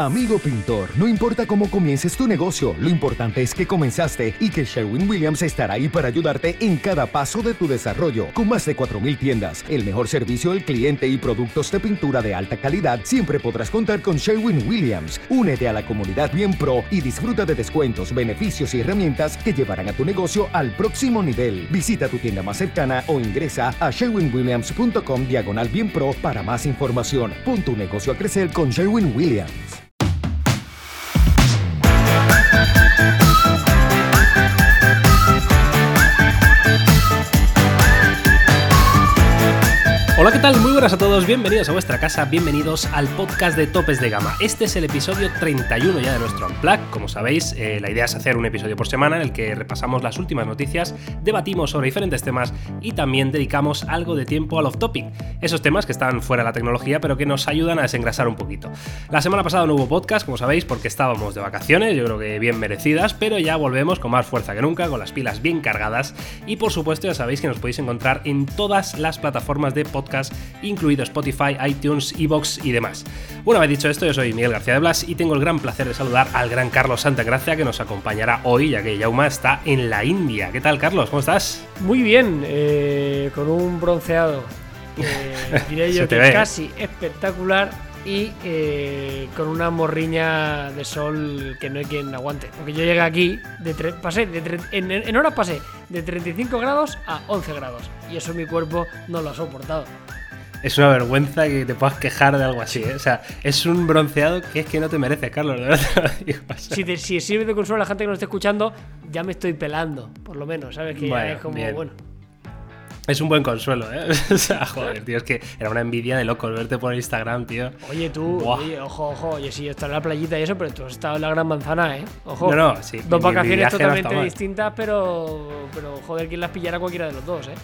Amigo pintor, no importa cómo comiences tu negocio, lo importante es que comenzaste y que Sherwin Williams estará ahí para ayudarte en cada paso de tu desarrollo. Con más de 4.000 tiendas, el mejor servicio al cliente y productos de pintura de alta calidad, siempre podrás contar con Sherwin Williams. Únete a la comunidad Bien Pro y disfruta de descuentos, beneficios y herramientas que llevarán a tu negocio al próximo nivel. Visita tu tienda más cercana o ingresa a sherwinwilliams.com diagonal Bien Pro para más información. Pon tu negocio a crecer con Sherwin Williams. Thank you. Hola, ¿qué tal? Muy buenas a todos, bienvenidos a vuestra casa, bienvenidos al podcast de Topes de Gama. Este es el episodio 31 ya de nuestro Unplug. Como sabéis, eh, la idea es hacer un episodio por semana en el que repasamos las últimas noticias, debatimos sobre diferentes temas y también dedicamos algo de tiempo al off-topic. Esos temas que están fuera de la tecnología pero que nos ayudan a desengrasar un poquito. La semana pasada no hubo podcast, como sabéis, porque estábamos de vacaciones, yo creo que bien merecidas, pero ya volvemos con más fuerza que nunca, con las pilas bien cargadas y por supuesto ya sabéis que nos podéis encontrar en todas las plataformas de podcast incluido Spotify, iTunes, Evox y demás. Una vez dicho esto, yo soy Miguel García de Blas y tengo el gran placer de saludar al gran Carlos Santagracia que nos acompañará hoy, ya que Yauma está en la India. ¿Qué tal, Carlos? ¿Cómo estás? Muy bien, eh, con un bronceado, eh, diré yo que casi espectacular y eh, con una morriña de sol que no hay quien aguante. Porque yo llegué aquí, de pasé de en, en, horas pasé de 35 grados a 11 grados. Y eso mi cuerpo no lo ha soportado. Es una vergüenza que te puedas quejar de algo así, ¿eh? O sea, es un bronceado que es que no te merece, Carlos. De verdad si, te, si sirve de consuelo a la gente que nos esté escuchando, ya me estoy pelando, por lo menos, ¿sabes? Que ya es como, bueno. Es un buen consuelo, ¿eh? o sea, joder, tío, es que era una envidia de loco verte por Instagram, tío. Oye, tú, oye, ojo, ojo, oye, sí, yo estaba en la playita y eso, pero tú has estado en la gran manzana, ¿eh? Ojo. No, no, sí. Dos vacaciones totalmente distintas, pero, pero joder, quien las pillara cualquiera de los dos, ¿eh?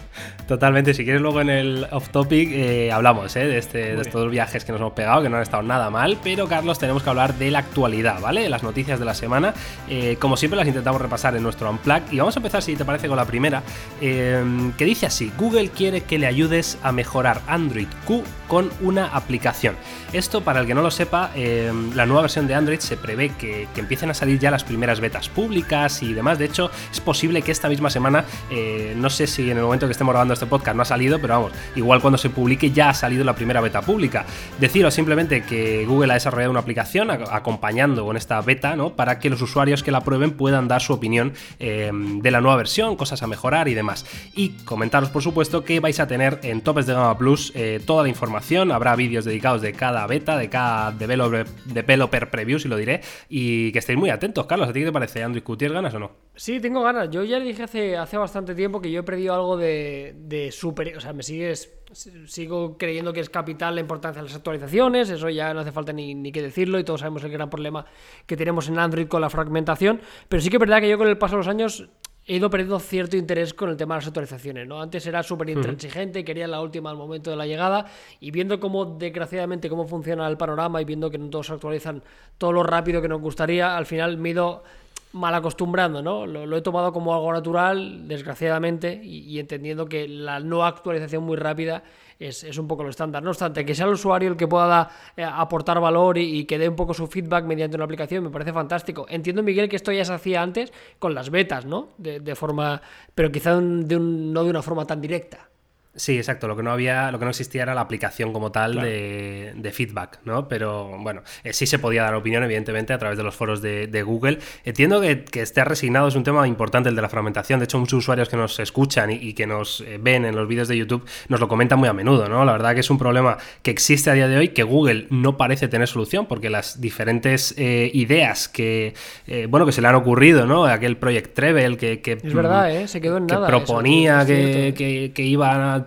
Totalmente, si quieres luego en el off topic eh, hablamos, ¿eh? De, este, de estos viajes que nos hemos pegado, que no han estado nada mal, pero Carlos, tenemos que hablar de la actualidad, ¿vale? Las noticias de la semana. Eh, como siempre, las intentamos repasar en nuestro Unplug y vamos a empezar, si te parece, con la primera, eh, que dice así: Google quiere que le ayudes a mejorar Android Q con una aplicación. Esto, para el que no lo sepa, eh, la nueva versión de Android se prevé que, empiecen a salir ya las primeras betas públicas y demás. De hecho, es posible que esta misma semana, eh, no sé si en el momento que estemos grabando este podcast no ha salido, pero vamos, igual cuando se publique ya ha salido la primera beta pública. Deciros simplemente que Google ha desarrollado una aplicación acompañando con esta beta, ¿no? Para que los usuarios que la prueben puedan dar su opinión eh, de la nueva versión, cosas a mejorar y demás. Y comentaros, por supuesto, que vais a tener en Topes de Gama Plus toda la información, habrá vídeos dedicados de cada beta, de cada developer, preview, si lo diré, y que estéis muy atentos. Carlos, ¿a ti qué te parece? ¿tienes ganas o no? Sí, tengo ganas. Yo ya dije hace, hace bastante tiempo que yo he perdido algo de, de super... O sea, me sigues... Sigo creyendo que es capital la importancia de las actualizaciones, eso ya no hace falta ni, ni que decirlo y todos sabemos el gran problema que tenemos en Android con la fragmentación, pero sí que es verdad que yo con el paso de los años he ido perdiendo cierto interés con el tema de las actualizaciones, ¿no? Antes era súper intransigente, quería la última al momento de la llegada y viendo cómo, desgraciadamente, cómo funciona el panorama y viendo que no todos actualizan todo lo rápido que nos gustaría, al final me he ido mal acostumbrando, ¿no? Lo, he tomado como algo natural, desgraciadamente, y, entendiendo que la no actualización muy rápida es, un poco lo estándar. No obstante, que sea el usuario el que pueda eh, aportar valor y, que dé un poco su feedback mediante una aplicación me parece fantástico. Entiendo, Miguel, que esto ya se hacía antes con las betas, ¿no? De, forma, pero quizá de no de una forma tan directa. Sí, exacto. Lo que no había, lo que no existía era la aplicación como tal de, feedback, ¿no? Pero bueno, eh, sí se podía dar opinión, evidentemente, a través de los foros de, Google. Entiendo que, que, esté resignado, es un tema importante el de la fragmentación. De hecho, muchos usuarios que nos escuchan y, que nos eh, ven en los vídeos de YouTube nos lo comentan muy a menudo, ¿no? La verdad que es un problema que existe a día de hoy, que Google no parece tener solución, porque las diferentes eh, ideas que, bueno, que se le han ocurrido, ¿no? Aquel Project Treble que, que es verdad, ¿eh? Se quedó en nada. proponía que, que, iba a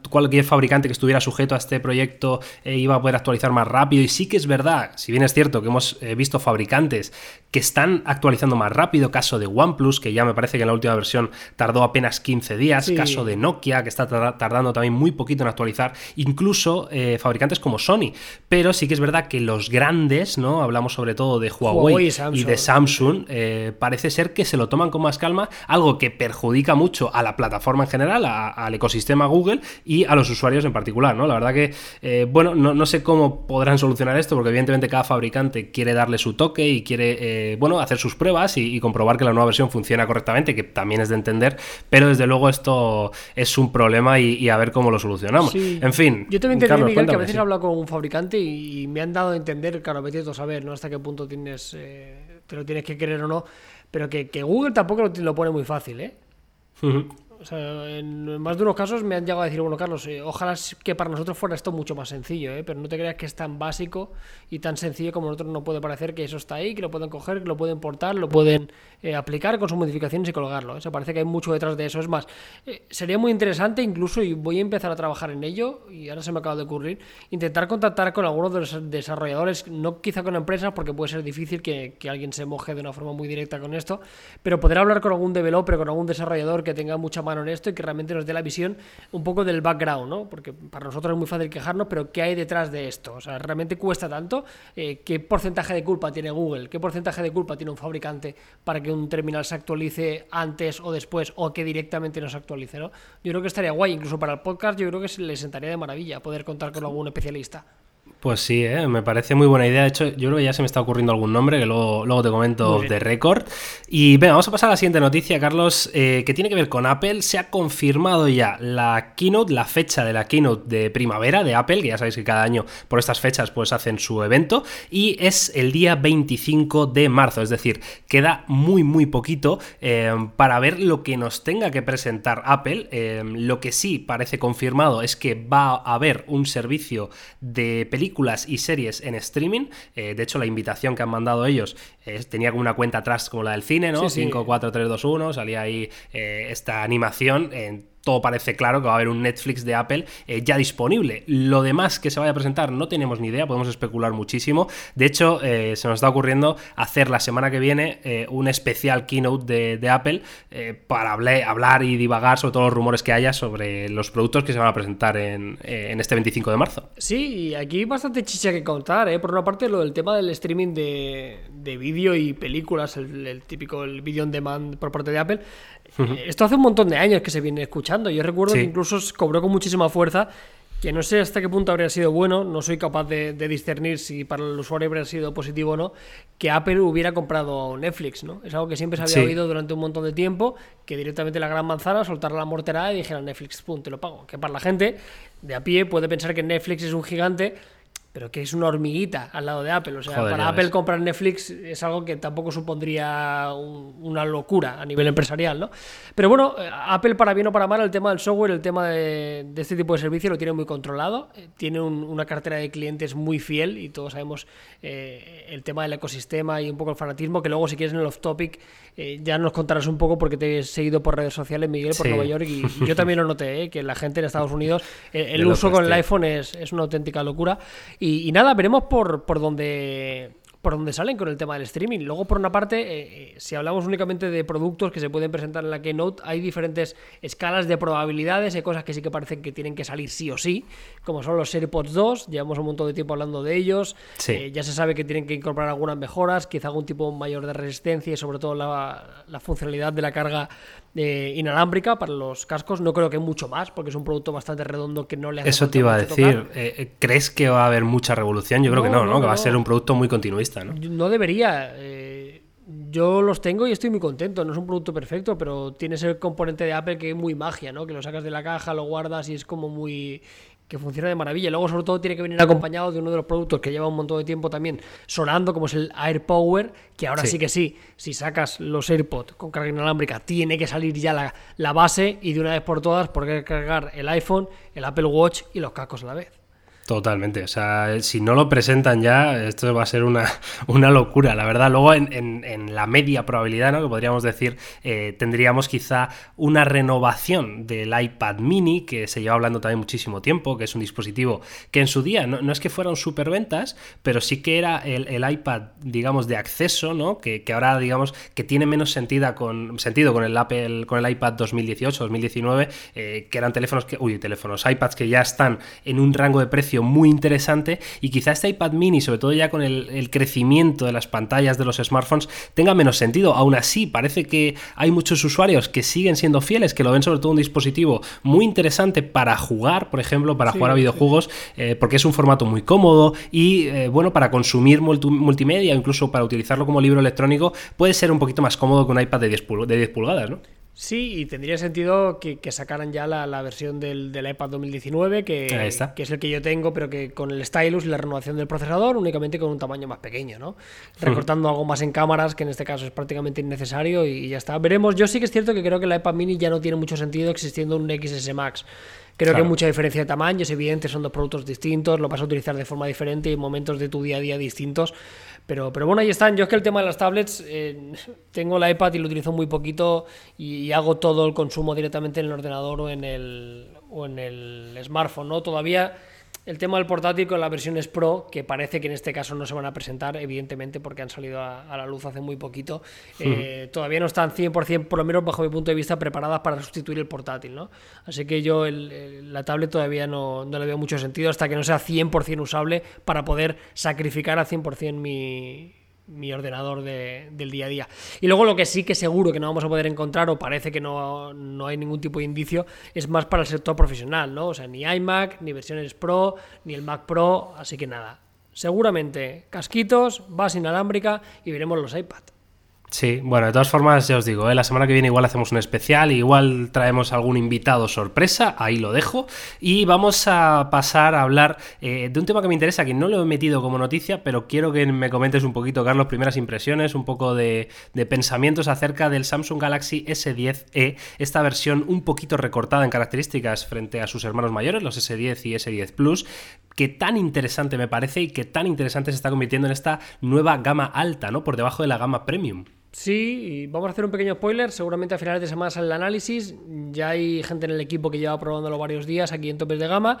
cualquier fabricante que estuviera sujeto a este proyecto eh, iba a poder actualizar más rápido. Y sí que es verdad, si bien es cierto que hemos eh, visto fabricantes que están actualizando más rápido, caso de OnePlus, que ya me parece que en la última versión tardó apenas 15 días, caso de Nokia, que está tardando también muy poquito en actualizar, incluso eh, fabricantes como Sony. Pero sí que es verdad que los grandes, ¿no? Hablamos sobre todo de Huawei, y, de Samsung, parece ser que se lo toman con más calma, algo que perjudica mucho a la plataforma en general, al ecosistema Google y y a los usuarios en particular, ¿no? La verdad que, eh, bueno, no, sé cómo podrán solucionar esto, porque evidentemente cada fabricante quiere darle su toque y quiere, eh, bueno, hacer sus pruebas y, comprobar que la nueva versión funciona correctamente, que también es de entender, pero desde luego esto es un problema y, a ver cómo lo solucionamos. En fin. Yo también entendí, Miguel, que a veces he hablado con un fabricante y, me han dado a entender, claro, vete a saber, ¿no? Hasta qué punto tienes, eh, te lo tienes que querer o no, pero que, Google tampoco lo, lo, pone muy fácil, ¿eh? O en más de unos casos me han llegado a decir, bueno, Carlos, eh, ojalá que para nosotros fuera esto mucho más sencillo, ¿eh? pero no te creas que es tan básico y tan sencillo como nosotros no puede parecer que eso está ahí, que lo pueden coger, que lo pueden portar, lo pueden eh, aplicar con sus modificaciones y colgarlo. ¿eh? parece que hay mucho detrás de eso. Es más, eh, sería muy interesante incluso, y voy a empezar a trabajar en ello, y ahora se me acaba de ocurrir, intentar contactar con algunos de los desarrolladores, no quizá con empresas, porque puede ser difícil que, que alguien se moje de una forma muy directa con esto, pero poder hablar con algún developer, con algún desarrollador que tenga mucha mano en esto y que realmente nos dé la visión un poco del background, ¿no? Porque para nosotros es muy fácil quejarnos, pero ¿qué hay detrás de esto? O sea, ¿realmente cuesta tanto? Eh, ¿Qué porcentaje de culpa tiene Google? ¿Qué porcentaje de culpa tiene un fabricante para que un terminal se actualice antes o después o que directamente no se actualice, ¿no? Yo creo que estaría guay, incluso para el podcast, yo creo que se le sentaría de maravilla poder contar con algún especialista. Pues sí, ¿eh? me parece muy buena idea. De hecho, yo creo que ya se me está ocurriendo algún nombre que luego, luego te comento de récord. Y venga, vamos a pasar a la siguiente noticia, Carlos, eh, que tiene que ver con Apple. Se ha confirmado ya la keynote, la fecha de la keynote de primavera de Apple, que ya sabéis que cada año por estas fechas pues hacen su evento. Y es el día 25 de marzo, es decir, queda muy, muy poquito eh, para ver lo que nos tenga que presentar Apple. lo que sí parece confirmado es que va a haber un servicio de películas películas y series en streaming. Eh, de hecho, la invitación que han mandado ellos eh, tenía como una cuenta atrás como la del cine, ¿no? 5, 4, 3, 2, 1. Salía ahí eh, esta animación en todo parece claro que va a haber un Netflix de Apple eh, ya disponible. Lo demás que se vaya a presentar no tenemos ni idea, podemos especular muchísimo. De hecho, eh, se nos está ocurriendo hacer la semana que viene eh, un especial keynote de, Apple para hablar y divagar sobre todos los rumores que haya sobre los productos que se van a presentar en, este 25 de marzo. Sí, y aquí bastante chicha que contar. Por una parte, lo del tema del streaming de, vídeo y películas, el, típico el video on demand por parte de Apple. Esto hace un montón de años que se viene escuchando. Yo recuerdo que incluso cobró con muchísima fuerza, que no sé hasta qué punto habría sido bueno, no soy capaz de, discernir si para el usuario habría sido positivo o no, que Apple hubiera comprado Netflix, ¿no? Es algo que siempre se había oído durante un montón de tiempo, que directamente la gran manzana soltara la mortera y dijera Netflix, pum, te lo pago. Que para la gente de a pie puede pensar que Netflix es un gigante pero que es una hormiguita al lado de Apple. O sea, para Apple comprar Netflix es algo que tampoco supondría una locura a nivel empresarial, ¿no? Pero bueno, eh, Apple para bien o para mal el tema del software, el tema de, este tipo de servicio lo tiene muy controlado, eh, tiene una cartera de clientes muy fiel y todos sabemos eh, el tema del ecosistema y un poco el fanatismo, que luego si quieres en el off topic ya nos contarás un poco porque te he seguido por redes sociales, Miguel, por Nueva York y, yo también lo noté, que la gente en Estados Unidos, el, uso con el iPhone es, es una auténtica locura. Y, nada, veremos por, por dónde por dónde salen con el tema del streaming. Luego, por una parte, eh, eh, si hablamos únicamente de productos que se pueden presentar en la Keynote, hay diferentes escalas de probabilidades, hay cosas que sí que parecen que tienen que salir sí o sí, como son los AirPods 2, llevamos un montón de tiempo hablando de ellos, eh, ya se sabe que tienen que incorporar algunas mejoras, quizá algún tipo mayor de resistencia y sobre todo la, la funcionalidad de la carga inalámbrica para los cascos. No creo que mucho más, porque es un producto bastante redondo que no le hace Eso te iba a decir. ¿Crees que va a haber mucha revolución? Yo creo que no, ¿no? Que va a ser un producto muy continuista, ¿no? No debería. Eh, yo los tengo y estoy muy contento. No es un producto perfecto, pero tiene ese componente de Apple que es muy magia, ¿no? Que lo sacas de la caja, lo guardas y es como muy que funciona de maravilla. Luego, sobre todo, tiene que venir acompañado de uno de los productos que lleva un montón de tiempo también sonando, como es el AirPower, que ahora sí, que sí, si sacas los AirPods con carga inalámbrica, tiene que salir ya la, la base y de una vez por todas, porque cargar el iPhone, el Apple Watch y los cascos a la vez. Totalmente, o sea, si no lo presentan ya, esto va a ser una, una locura, la verdad. Luego, en, la media probabilidad, ¿no? que podríamos decir, eh, tendríamos quizá una renovación del iPad mini, que se lleva hablando también muchísimo tiempo, que es un dispositivo que en su día no, es que fueran superventas, pero sí que era el, iPad, digamos, de acceso, ¿no? Que, ahora, digamos, que tiene menos sentido con, sentido con el Apple, con el iPad 2018, 2019, eh, que eran teléfonos que, uy, teléfonos, iPads que ya están en un rango de precio muy interesante y quizá este iPad mini, sobre todo ya con el, crecimiento de las pantallas de los smartphones, tenga menos sentido. Aún así, parece que hay muchos usuarios que siguen siendo fieles, que lo ven sobre todo un dispositivo muy interesante para jugar, por ejemplo, para jugar a videojuegos, eh, porque es un formato muy cómodo y, eh, bueno, para consumir multimedia, incluso para utilizarlo como libro electrónico, puede ser un poquito más cómodo que un iPad de 10, de 10 pulgadas, ¿no? Sí, y tendría sentido que, sacaran ya la, versión del, iPad 2019, que, que, es el que yo tengo, pero que con el stylus y la renovación del procesador, únicamente con un tamaño más pequeño, ¿no? Recortando algo más en cámaras, que en este caso es prácticamente innecesario, y, ya está. Veremos, yo sí que es cierto que creo que el iPad mini ya no tiene mucho sentido existiendo un XS Max. Creo que hay mucha diferencia de tamaño, es evidente, son dos productos distintos, lo vas a utilizar de forma diferente y en momentos de tu día a día distintos. Pero, pero bueno, ahí están. Yo es que el tema de las tablets, eh, tengo la iPad y lo utilizo muy poquito y, hago todo el consumo directamente en el ordenador o en el, o en el smartphone, ¿no? Todavía el tema del portátil con las versiones Pro, que parece que en este caso no se van a presentar, evidentemente, porque han salido a, la luz hace muy poquito, eh, todavía no están 100%, por lo menos bajo mi punto de vista, preparadas para sustituir el portátil. ¿no? Así que yo la tablet todavía no, no, le veo mucho sentido hasta que no sea 100% usable para poder sacrificar a 100% mi, mi ordenador del día a día. Y luego lo que sí que seguro que no vamos a poder encontrar, o parece que no, no, hay ningún tipo de indicio, es más para el sector profesional, ¿no? O sea, ni iMac, ni versiones Pro, ni el Mac Pro, así que nada. Seguramente casquitos, base inalámbrica y veremos los iPad. Sí, bueno, de todas formas, ya os digo, ¿eh? la semana que viene igual hacemos un especial, igual traemos algún invitado sorpresa, ahí lo dejo, y vamos a pasar a hablar eh, de un tema que me interesa, que no lo he metido como noticia, pero quiero que me comentes un poquito, Carlos, primeras impresiones, un poco de, de pensamientos acerca del Samsung Galaxy S10e, esta versión un poquito recortada en características frente a sus hermanos mayores, los S10 y S10 Plus, que tan interesante me parece y que tan interesante se está convirtiendo en esta nueva gama alta, ¿no? Por debajo de la gama premium. Sí, y vamos a hacer un pequeño spoiler. Seguramente a finales de semana sale el análisis. Ya hay gente en el equipo que lleva probándolo varios días aquí en topes de gama.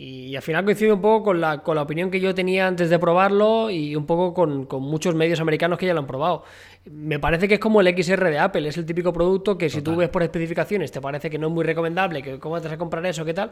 Y, al final coincide un poco con la, con la opinión que yo tenía antes de probarlo y un poco con, con, muchos medios americanos que ya lo han probado. Me parece que es como el XR de Apple, es el típico producto que si tú ves por especificaciones te parece que no es muy recomendable, que cómo te vas a comprar eso, qué tal,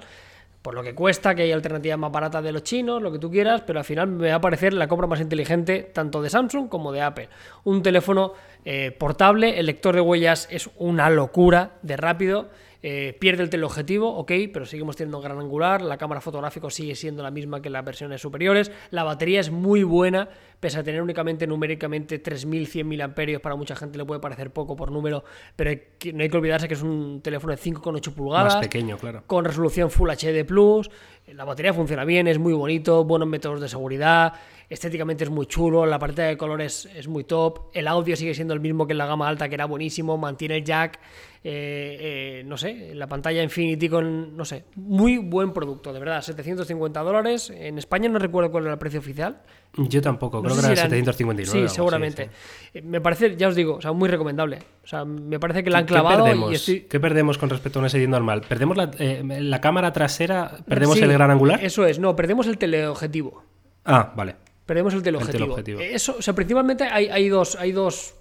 por lo que cuesta, que hay alternativas más baratas de los chinos, lo que tú quieras, pero al final me va a parecer la compra más inteligente tanto de Samsung como de Apple. Un teléfono eh, portable, el lector de huellas es una locura de rápido. Eh, pierde el teleobjetivo, ok, pero seguimos teniendo gran angular, la cámara fotográfica sigue siendo la misma que las versiones superiores, la batería es muy buena, pese a tener únicamente numéricamente 3.100 amperios, para mucha gente le puede parecer poco por número, pero no hay que olvidarse que es un teléfono de 5,8 pulgadas, Más pequeño, claro. con resolución Full HD Plus, la batería funciona bien, es muy bonito, buenos métodos de seguridad, estéticamente es muy chulo, la parte de colores es muy top, el audio sigue siendo el mismo que en la gama alta, que era buenísimo, mantiene el jack, eh, eh, no sé, la pantalla Infinity con, no sé, muy buen producto, de verdad, 750 dólares, en España no recuerdo cuál era el precio oficial. Yo tampoco, creo que era 759. Sí, seguramente. Eh, me parece, ya os digo, o sea, muy recomendable. O sea, me parece que la han clavado. ¿Qué perdemos, ¿Qué perdemos con respecto a un S10 normal? ¿Perdemos la, cámara trasera? ¿Perdemos el gran angular? Eso es, no, perdemos el teleobjetivo. Ah, vale. Perdemos el teleobjetivo. Eso, o sea, principalmente hay, hay, dos, hay dos.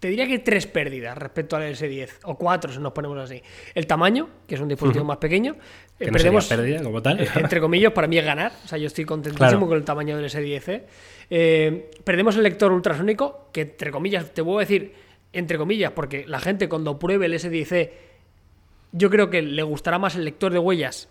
Te diría que tres pérdidas respecto al S10, o cuatro si nos ponemos así. El tamaño, que es un dispositivo más pequeño. Que no perdemos, pérdida como tal. Eh, entre comillas, para mí es ganar. O sea, yo estoy contentísimo con el tamaño del S10. ¿eh? Eh, perdemos el lector ultrasónico, que entre comillas, te puedo decir, entre comillas, porque la gente cuando pruebe el S10, yo creo que le gustará más el lector de huellas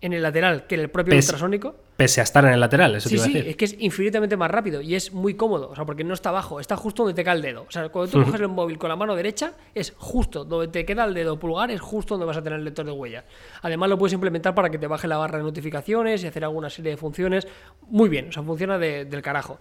en el lateral que en el propio ultrasónico. Pese a estar en el lateral, eso sí, te iba sí, a decir. es que es infinitamente más rápido y es muy cómodo, o sea, porque no está abajo, está justo donde te cae el dedo. O sea, cuando tú coges el móvil con la mano derecha, es justo donde te queda el dedo pulgar, es justo donde vas a tener el lector de huellas. Además, lo puedes implementar para que te baje la barra de notificaciones y hacer alguna serie de funciones. Muy bien, o sea, funciona del carajo.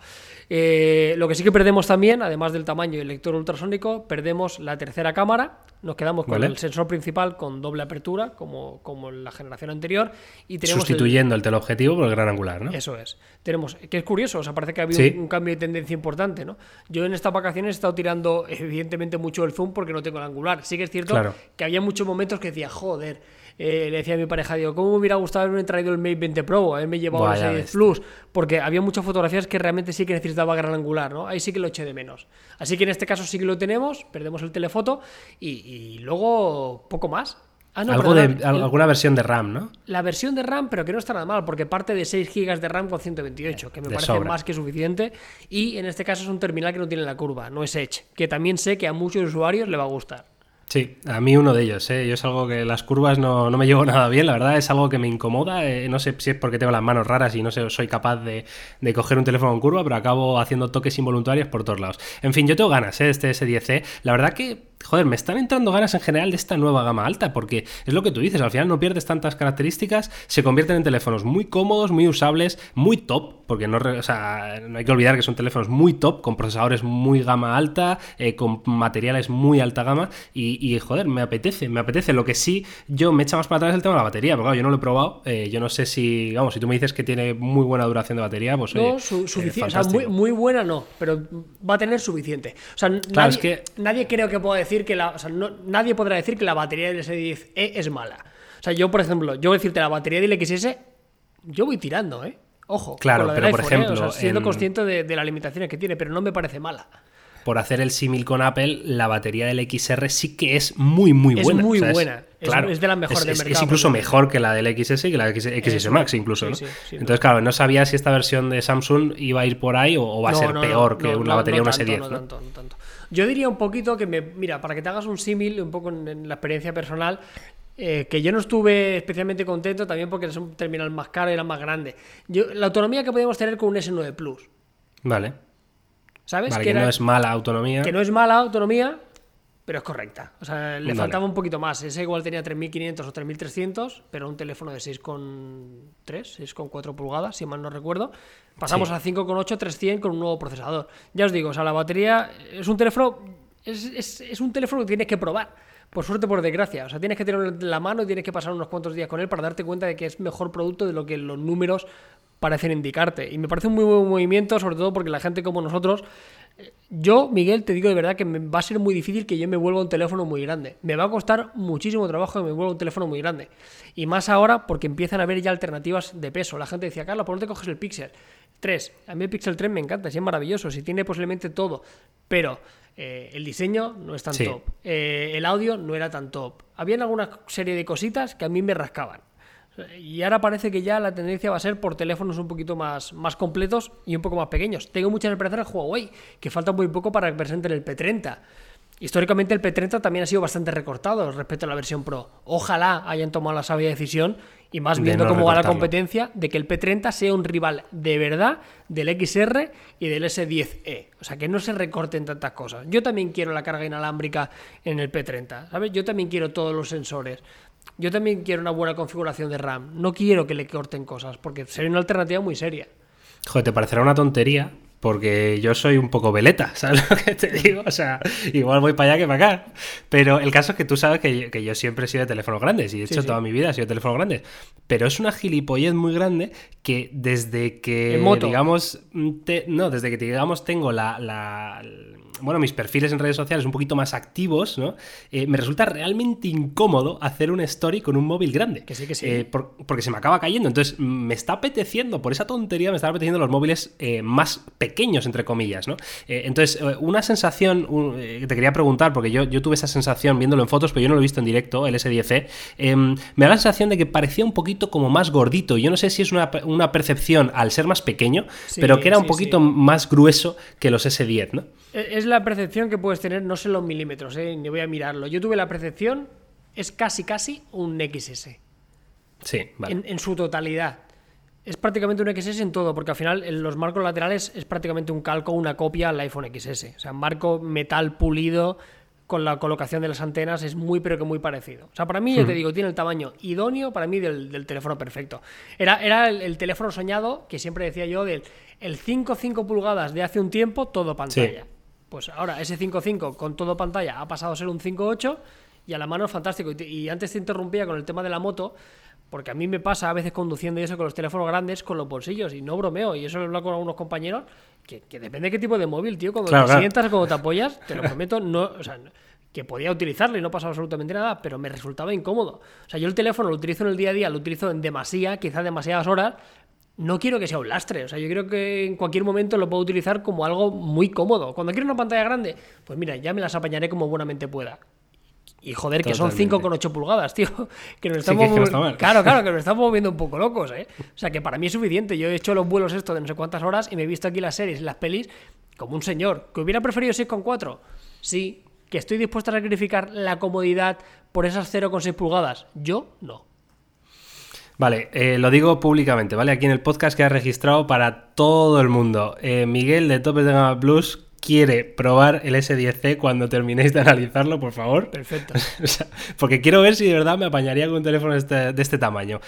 Eh, lo que sí que perdemos también, además del tamaño y el lector ultrasónico, perdemos la tercera cámara. Nos quedamos con el sensor principal con doble apertura, como, como en la generación anterior. Y tenemos Sustituyendo el, el teleobjetivo por el gran angular, ¿no? Eso es. Tenemos, que es curioso, o sea, parece que ha habido un, cambio de tendencia importante, ¿no? Yo en estas vacaciones he estado tirando, evidentemente, mucho el zoom porque no tengo el angular. Sí que es cierto que había muchos momentos que decía, joder, eh, le decía a mi pareja, digo, ¿cómo me hubiera gustado haberme traído el Mate 20 Pro? Haberme llevado el 6 Plus, porque había muchas fotografías que realmente sí que necesitaba gran angular, ¿no? Ahí sí que lo eché de menos. Así que en este caso sí que lo tenemos, perdemos el telefoto y, y luego poco más. Ah, no, Algo de, perdón, al- el- alguna versión de RAM, ¿no? La versión de RAM, pero que no está nada mal, porque parte de 6 GB de RAM con 128, que me de parece sobra. más que suficiente. Y en este caso es un terminal que no tiene la curva, no es Edge, que también sé que a muchos usuarios le va a gustar. Sí, a mí uno de ellos, ¿eh? Yo es algo que las curvas no, no me llevo nada bien, la verdad es algo que me incomoda, eh, no sé si es porque tengo las manos raras y no sé, soy capaz de, de coger un teléfono en curva, pero acabo haciendo toques involuntarios por todos lados. En fin, yo tengo ganas, ¿eh? Este S10C, la verdad que, joder, me están entrando ganas en general de esta nueva gama alta, porque es lo que tú dices, al final no pierdes tantas características, se convierten en teléfonos muy cómodos, muy usables, muy top, porque no, o sea, no hay que olvidar que son teléfonos muy top, con procesadores muy gama alta, eh, con materiales muy alta gama, y, y, joder, me apetece, me apetece. Lo que sí, yo me echa más para atrás el tema de la batería, porque claro, yo no lo he probado, eh, yo no sé si, vamos, si tú me dices que tiene muy buena duración de batería, pues oye, No, su- eh, sufici- o sea, muy, buena no, pero va a tener suficiente. O sea, Claro, nadie, es que- nadie creo que pueda decir que la. O sea, no- nadie podrá decir que la batería del S10e es mala. O sea, yo, por ejemplo, yo voy a decirte la batería del XS, yo voy tirando, ¿eh? Ojo, Claro, pero por ¿eh? ejemplo, O sea, siendo en- consciente de, de las limitaciones que tiene, pero no me parece mala. por hacer el símil con Apple, la batería del XR sí que es muy, muy Es buena. muy o sea, buena. Es- claro, es de las mejores es, del es- mercado, Es incluso porque- mejor que la del XS y que la del XS Max, incluso. sí, ¿no? sí, Entonces, claro, no sabía si esta versión de Samsung iba a ir por ahí o, va a No, ser no, peor que una batería de una tanto, S10. no ¿no? tanto, no tanto. Yo diría un poquito que me. Mira, para que te hagas un símil, un poco en, en la experiencia personal, eh, que yo no estuve especialmente contento también porque es un terminal más caro y era más grande. Yo, la autonomía que podíamos tener con un S9 Plus, Vale. ¿sabes? Vale, que, que era- no es mala autonomía. que no es mala autonomía, pero es correcta. O sea, le Vale. faltaba un poquito más. Ese igual tenía 3500 o 3300, pero un teléfono de 6,3, 6,4 pulgadas, si mal no recuerdo. Pasamos Sí. a 5,8, 300 con un nuevo procesador. Ya os digo, o sea, la batería es un teléfono, es, es- es un teléfono que tienes que probar. Por suerte, por desgracia. O sea, tienes que tenerlo en la mano y tienes que pasar unos cuantos días con él para darte cuenta de que es mejor producto de lo que los números parecen indicarte. Y me parece un muy buen movimiento, sobre todo porque la gente como nosotros yo, Miguel, te digo de verdad que me va a ser muy difícil que yo me vuelva un teléfono muy grande. Me va a costar muchísimo trabajo que me vuelva un teléfono muy grande. Y más ahora porque empiezan a haber ya alternativas de peso. La gente decía, Carlos, ¿por dónde coges el Pixel 3? A mí el Pixel 3 me encanta, sí es maravilloso, si tiene posiblemente todo. Pero eh, el diseño no es tan Sí. top. Eh, el audio no era tan top. Habían alguna serie de cositas que a mí me rascaban. Y ahora parece que ya la tendencia va a ser por teléfonos un poquito más, más completos y un poco más pequeños. Tengo muchas esperanzas en Huawei, que falta muy poco para que presenten el P30. Históricamente el P30 también ha sido bastante recortado respecto a la versión Pro. Ojalá hayan tomado la sabia decisión y más viendo no cómo va la competencia de que el P30 sea un rival de verdad del XR y del S10e. O sea, que no se recorten tantas cosas. Yo también quiero la carga inalámbrica en el P30, ¿sabes? Yo también quiero todos los sensores. Yo también quiero una buena configuración de RAM. No quiero que le corten cosas, porque sería una alternativa muy seria. Joder, te parecerá una tontería, porque yo soy un poco veleta, ¿sabes lo que te digo? O sea, igual voy para allá que para acá. Pero el caso es que tú sabes que yo, que yo siempre he sido de teléfonos grandes, y de hecho sí. toda mi vida he sido de teléfonos grandes. Pero es una gilipollez muy grande que desde que, moto. digamos, te- no, desde que digamos tengo la, la- bueno, mis perfiles en redes sociales un poquito más activos, ¿no? Eh, me resulta realmente incómodo hacer un story con un móvil grande. Que sí, que sí. Eh, por- porque se me acaba cayendo. Entonces, me está apeteciendo, por esa tontería, me están apeteciendo los móviles eh, más pequeños, entre comillas, ¿no? Entonces, una sensación un- que te quería preguntar, porque yo, yo tuve esa sensación viéndolo en fotos, pero yo no lo he visto en directo, el S10e, eh, me da la sensación de que parecía un poquito como más gordito. Yo no sé si es una, una percepción al ser más pequeño, Sí, pero que era un poquito más grueso que los S10, ¿no? E- Es la percepción que puedes tener, no sé los milímetros, ¿eh? ni voy a mirarlo. Yo tuve la percepción, es casi, casi un XS. Sí, vale. en, en su totalidad. Es prácticamente un XS en todo, porque al final en los marcos laterales es prácticamente un calco, una copia al iPhone XS. O sea, marco metal pulido con la colocación de las antenas es muy pero que muy parecido. O sea, para mí, ya te digo, tiene el tamaño idóneo para mí del, del teléfono perfecto. Era, era el, el teléfono soñado que siempre decía yo del el 5,5 pulgadas de hace un tiempo, todo pantalla. Pues ahora ese 5.5 con todo pantalla ha pasado a ser un 5.8 y a la mano es fantástico. Y, te- y antes te interrumpía con el tema de la moto, porque a mí me pasa a veces conduciendo y eso con los teléfonos grandes, con los bolsillos, y no bromeo. Y eso lo he hablado con algunos compañeros, que, que depende de qué tipo de móvil, tío. Cuando Claro, te claro. sientas, cuando te apoyas, te lo prometo, no, o sea, que podía utilizarlo y no pasaba absolutamente nada, pero me resultaba incómodo. O sea, yo el teléfono lo utilizo en el día a día, lo utilizo en demasía, quizás demasiadas horas, no quiero que sea un lastre. O sea, yo creo que en cualquier momento lo puedo utilizar como algo muy cómodo. Cuando quiero una pantalla grande, pues mira, ya me las apañaré como buenamente pueda. Y joder, que son 5,8 pulgadas, tío. Que nos Sí, estamos que no. Claro, claro, que nos estamos moviendo un poco locos, ¿eh? O sea, que para mí es suficiente. Yo he hecho los vuelos estos de no sé cuántas horas y me he visto aquí las series y las pelis como un señor. ¿Que hubiera preferido 6,4? Sí. ¿Que estoy dispuesto a sacrificar la comodidad por esas 0,6 pulgadas? Yo no. Vale, eh, lo digo públicamente, ¿vale? Aquí en el podcast que ha registrado para todo el mundo. Eh, Miguel de Topes de Gama Plus quiere probar el S10C cuando terminéis de analizarlo, por favor. Perfecto. O sea, porque quiero ver si de verdad me apañaría con un teléfono este, de este tamaño.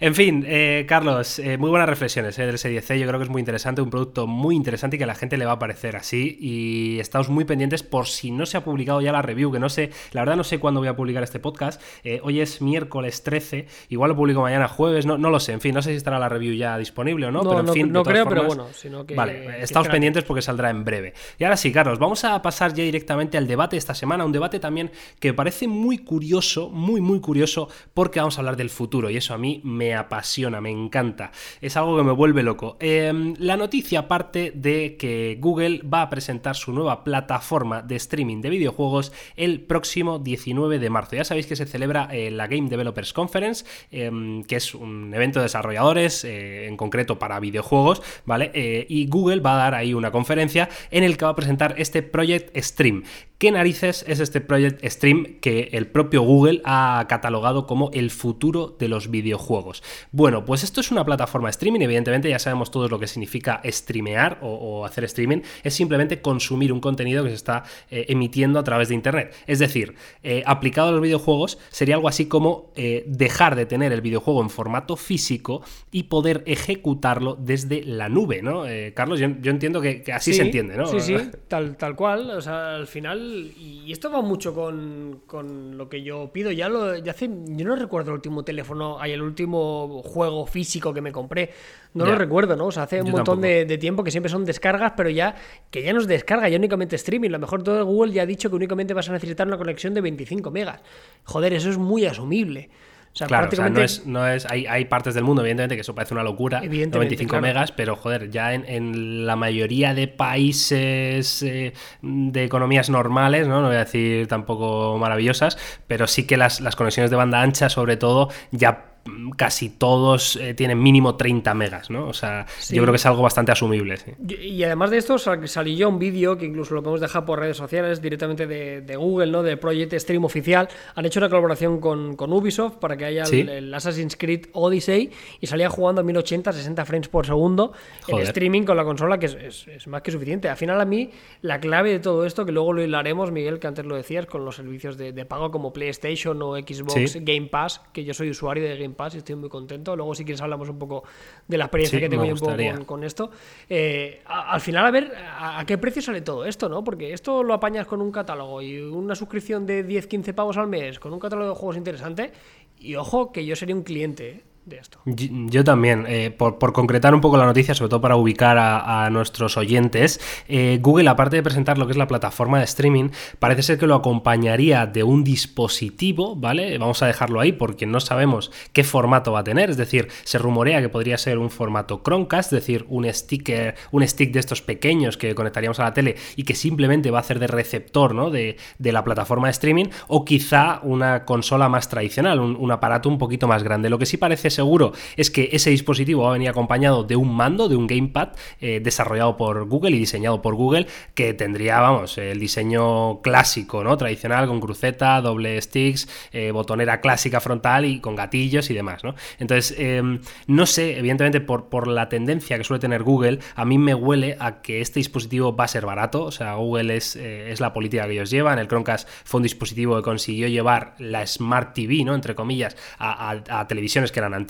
En fin, eh, Carlos, eh, muy buenas reflexiones eh, del S10C. Yo creo que es muy interesante, un producto muy interesante y que a la gente le va a parecer así. Y estamos muy pendientes por si no se ha publicado ya la review, que no sé, la verdad no sé cuándo voy a publicar este podcast. Eh, hoy es miércoles 13, igual lo publico mañana jueves, no, no lo sé. En fin, no sé si estará la review ya disponible o no, No, pero en no- fin. no creo, pero bueno, sino que- Vale, que estamos pendientes porque saldrá en breve. Y ahora sí, Carlos, vamos a pasar ya directamente al debate de esta semana, un debate también que parece muy curioso, muy, muy curioso, porque vamos a hablar del futuro y eso a mí me apasiona, me encanta. Es algo que me vuelve loco. Eh, la noticia parte de que Google va a presentar su nueva plataforma de streaming de videojuegos el próximo 19 de marzo. Ya sabéis que se celebra eh, la Game Developers Conference, eh, que es un evento de desarrolladores, eh, en concreto para videojuegos, ¿vale? Eh, y Google va a dar ahí una conferencia en el que va a presentar este Project Stream. ¿Qué narices es este Project Stream que el propio Google ha catalogado como el futuro de los videojuegos? Bueno, pues esto es una plataforma de streaming, evidentemente ya sabemos todos lo que significa streamear o, o hacer streaming, es simplemente consumir un contenido que se está eh, emitiendo a través de Internet. Es decir, eh, aplicado a los videojuegos sería algo así como eh, dejar de tener el videojuego en formato físico y poder ejecutarlo desde la nube, ¿no? Carlos, yo, yo entiendo que, que así Sí, se entiende, ¿no? Sí, sí, tal, tal cual. O sea, al final. Y esto va mucho con, con lo que yo pido. Ya lo. Ya hace, yo no recuerdo el último teléfono, hay el último juego físico que me compré. No Ya. lo recuerdo, ¿no? O sea, hace un Yo montón de, de tiempo que siempre son descargas, pero ya. Que ya no es descarga, ya únicamente streaming. Lo mejor todo Google ya ha dicho que únicamente vas a necesitar una conexión de 25 megas. Joder, eso es muy asumible. O sea, Claro, o sea, no es, no es hay, hay partes del mundo, evidentemente, que eso parece una locura, no Evidentemente, 25 claro. megas, pero joder, ya en, en la mayoría de países eh, de economías normales, ¿no? no voy a decir tampoco maravillosas, pero sí que las, las conexiones de banda ancha, sobre todo, ya casi todos eh, tienen mínimo 30 megas, ¿no? O sea, Sí. yo creo que es algo bastante asumible. sí. Y además de esto, sal- salió un vídeo que incluso lo podemos dejar por redes sociales directamente de, de Google, ¿no? De Project Stream oficial. Han hecho una colaboración con, con Ubisoft para que haya el- Sí. el, Assassin's Creed Odyssey y salía jugando a 1080, 60 frames por segundo en Joder. streaming con la consola, que es, es- es más que suficiente. Al final, a mí, la clave de todo esto, que luego lo hilaremos, Miguel, que antes lo decías, con los servicios de, de pago como PlayStation o Xbox. Game Pass, que yo soy usuario de Game Y estoy muy contento. Luego, si quieres, hablamos un poco de la experiencia Sí, que tengo yo un poco gustaría. con, con esto. Eh, a- al final, a ver a, a qué precio sale todo esto, ¿no? Porque esto lo apañas con un catálogo y una suscripción de 10-15 pavos al mes, con un catálogo de juegos interesante. Y ojo, que yo sería un cliente ¿eh? De esto. Yo también, eh, por, por concretar un poco la noticia, sobre todo para ubicar a, a nuestros oyentes, eh, Google, aparte de presentar lo que es la plataforma de streaming, parece ser que lo acompañaría de un dispositivo, ¿vale? Vamos a dejarlo ahí porque no sabemos qué formato va a tener, es decir, se rumorea que podría ser un formato Chromecast, es decir, un sticker, un stick de estos pequeños que conectaríamos a la tele y que simplemente va a hacer de receptor, ¿no? De, de la plataforma de streaming, o quizá una consola más tradicional, un, un aparato un poquito más grande. Lo que sí parece seguro es que ese dispositivo va a venir acompañado de un mando, de un gamepad eh, desarrollado por Google y diseñado por Google, que tendría, vamos, el diseño clásico, ¿no? Tradicional, con cruceta, doble sticks, eh, botonera clásica frontal y con gatillos y demás, ¿no? Entonces, eh, no sé, evidentemente, por, por la tendencia que suele tener Google, a mí me huele a que este dispositivo va a ser barato. O sea, Google es, eh, es la política que ellos llevan. El Chromecast fue un dispositivo que consiguió llevar la Smart TV, ¿no? Entre comillas, a, a- a televisiones que eran antiguas,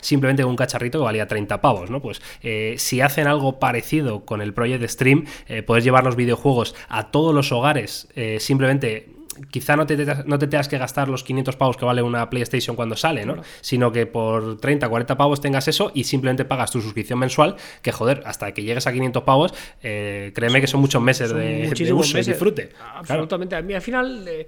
simplemente con un cacharrito que valía 30 pavos, ¿no? Pues eh, si hacen algo parecido con el Project Stream, eh, puedes llevar los videojuegos a todos los hogares eh, simplemente quizá no te, no te tengas que gastar los 500 pavos que vale una PlayStation cuando sale, ¿no? Sino que por 30, 40 pavos tengas eso y simplemente pagas tu suscripción mensual, que joder, hasta que llegues a 500 pavos, eh, créeme que son muchos meses Son de, uso y meses. disfrute. Claro. Absolutamente. A mí al final, eh,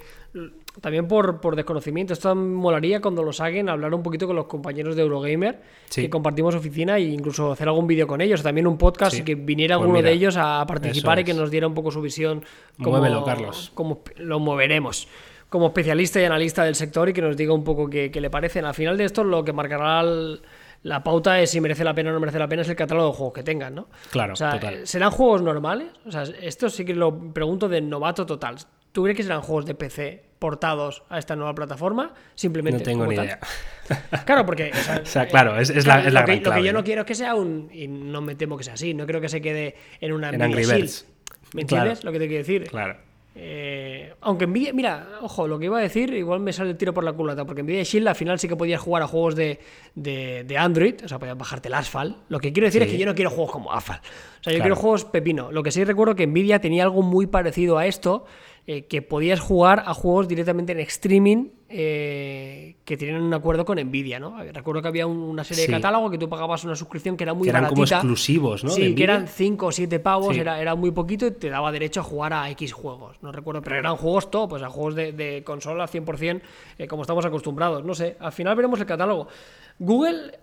también por, por desconocimiento, esto molaría cuando lo saquen hablar un poquito con los compañeros de Eurogamer, Sí. que compartimos oficina e incluso hacer algún vídeo con ellos, también un podcast Sí. y que viniera Pues alguno mira, de ellos a participar y que nos diera un poco su visión. Como, Muévelo, Carlos. Como lo moveremos. como especialista y analista del sector y que nos diga un poco qué, qué le parecen. Al final de esto, lo que marcará el la pauta es si merece la pena o no merece la pena, es el catálogo de juegos que tengan, ¿no? Claro, o sea, total. ¿serán juegos normales? O sea, esto sí que lo pregunto de novato total. ¿Tú crees que serán juegos de PC portados a esta nueva plataforma? Simplemente. No tengo ni tal. idea. Claro, porque. O sea, claro, es- es la- es la lo, que, gran lo que yo no quiero es que sea un. Y no me temo que sea así. No creo que se quede en una. En Nvidia Angry Shield. Birds. ¿Me Claro. entiendes lo que te quiero decir? Claro. Eh, aunque Nvidia, mira, ojo, lo que iba a decir, igual me sale el tiro por la culata, porque Nvidia Shield al final sí que podías jugar a juegos de, de, de Android, o sea, podías bajarte el Asphalt. Lo que quiero decir Sí. es que yo no quiero juegos como Asphalt. O sea, yo Claro. quiero juegos pepino. Lo que sí recuerdo que Nvidia tenía algo muy parecido a esto, eh, que podías jugar a juegos directamente en streaming eh, que tienen un acuerdo con Nvidia, ¿no? Recuerdo que había un- una serie Sí. de catálogo que tú pagabas una suscripción que era muy Que eran como exclusivos, ¿no? Sí, que eran 5 o 7 pavos, Sí. era, era muy poquito y te daba derecho a jugar a X juegos. No recuerdo, pero eran juegos top, pues a juegos de, de consola 100%, eh, como estamos acostumbrados. No sé, al final veremos el catálogo. Google,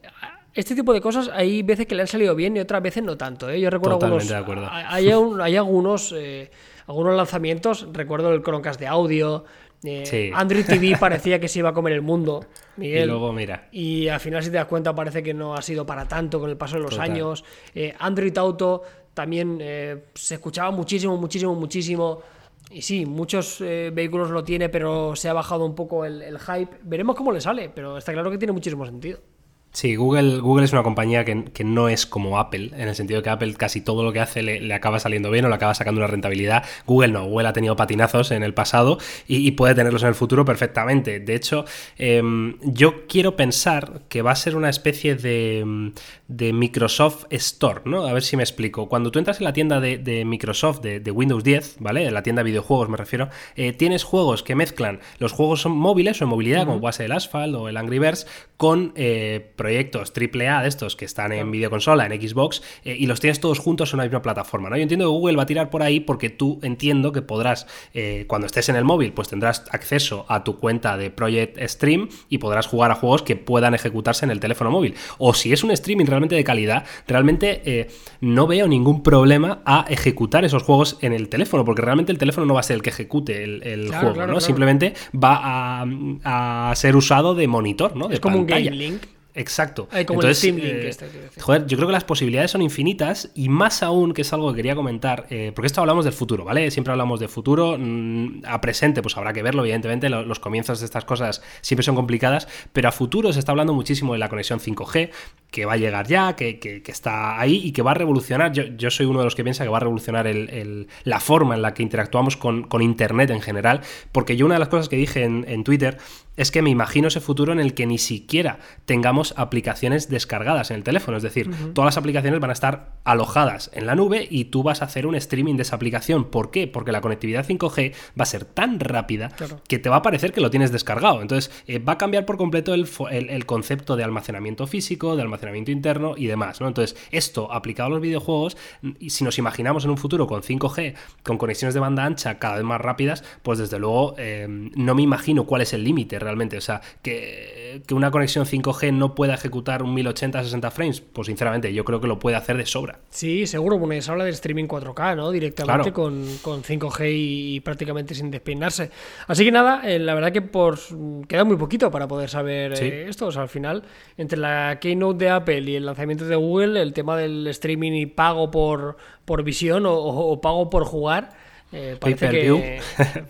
este tipo de cosas, hay veces que le han salido bien y otras veces no tanto. ¿eh? Yo recuerdo Totalmente algunos, de acuerdo. Hay, hay algunos, eh, algunos lanzamientos, recuerdo el Chromecast de audio. eh, Sí. Android TV parecía que se iba a comer el mundo. Miguel. Y luego, mira. Y al final, si te das cuenta, parece que no ha sido para tanto con el paso de los Total. años. Eh, Android Auto también eh, se escuchaba muchísimo, muchísimo, muchísimo. Y sí, muchos eh, vehículos lo tiene, pero se ha bajado un poco el, el hype. Veremos cómo le sale, pero está claro que tiene muchísimo sentido. Sí, Google, Google es una compañía que, que no es como Apple, en el sentido que Apple casi todo lo que hace le, le acaba saliendo bien o le acaba sacando una rentabilidad. Google no, Google ha tenido patinazos en el pasado y, y puede tenerlos en el futuro perfectamente. De hecho, em, yo quiero pensar que va a ser una especie de, em, de Microsoft Store, ¿no? A ver si me explico. Cuando tú entras en la tienda de, de Microsoft, de, de Windows 10, ¿vale? En la tienda de videojuegos me refiero, eh, tienes juegos que mezclan los juegos son móviles o en movilidad, como puede ser el Asphalt o el Angry Birds, con eh, proyectos AAA de estos que están en videoconsola, en Xbox, eh, y los tienes todos juntos en una misma plataforma, ¿no? Yo entiendo que Google va a tirar por ahí porque tú entiendo que podrás, eh, cuando estés en el móvil, pues tendrás acceso a tu cuenta de Project Stream y podrás jugar a juegos que puedan ejecutarse en el teléfono móvil. O si es un streaming realmente de calidad, realmente eh, no veo ningún problema a ejecutar esos juegos en el teléfono, porque realmente el teléfono no va a ser el que ejecute el, el Claro, juego, claro, ¿no? claro. Simplemente va a, a ser usado de monitor, ¿no? De es como pantalla. un Game Link. Exacto. Ay, como el Entonces, Steam Link eh, este, joder, yo creo que las posibilidades son infinitas y más aún, que es algo que quería comentar, eh, porque esto hablamos del futuro, ¿vale? Siempre hablamos de futuro, mm, a presente pues habrá que verlo, evidentemente, lo- los comienzos de estas cosas siempre son complicadas, pero a futuro se está hablando muchísimo de la conexión 5G, que va a llegar ya, que, que- que está ahí y que va a revolucionar, yo, yo soy uno de los que piensa que va a revolucionar el- el- la forma en la que interactuamos con, con Internet en general, porque yo una de las cosas que dije en, en Twitter es que me imagino ese futuro en el que ni siquiera tengamos aplicaciones descargadas en el teléfono. Es decir, todas las aplicaciones van a estar alojadas en la nube y tú vas a hacer un streaming de esa aplicación. ¿Por qué? Porque la conectividad 5G va a ser tan rápida Claro. que te va a parecer que lo tienes descargado. Entonces, eh, va a cambiar por completo el- el concepto de almacenamiento físico, de almacenamiento interno y demás. ¿no? Entonces, esto aplicado a los videojuegos, y si nos imaginamos en un futuro con 5G, con conexiones de banda ancha cada vez más rápidas, pues desde luego eh, no me imagino cuál es el límite realmente. O sea, que, que una conexión 5G no pueda ejecutar un 1080 a 60 frames, pues sinceramente yo creo que lo puede hacer de sobra. Sí, seguro, porque se habla del streaming 4K, ¿no? Directamente Claro. con, con 5G y, y prácticamente sin despeinarse. Así que nada, eh, la verdad que por queda muy poquito para poder saber Sí. eh, esto. O sea, al final, entre la keynote de Apple y el lanzamiento de Google, el tema del streaming y pago por, por visión o, o- o pago por jugar. Eh, parece Pay-per-view. que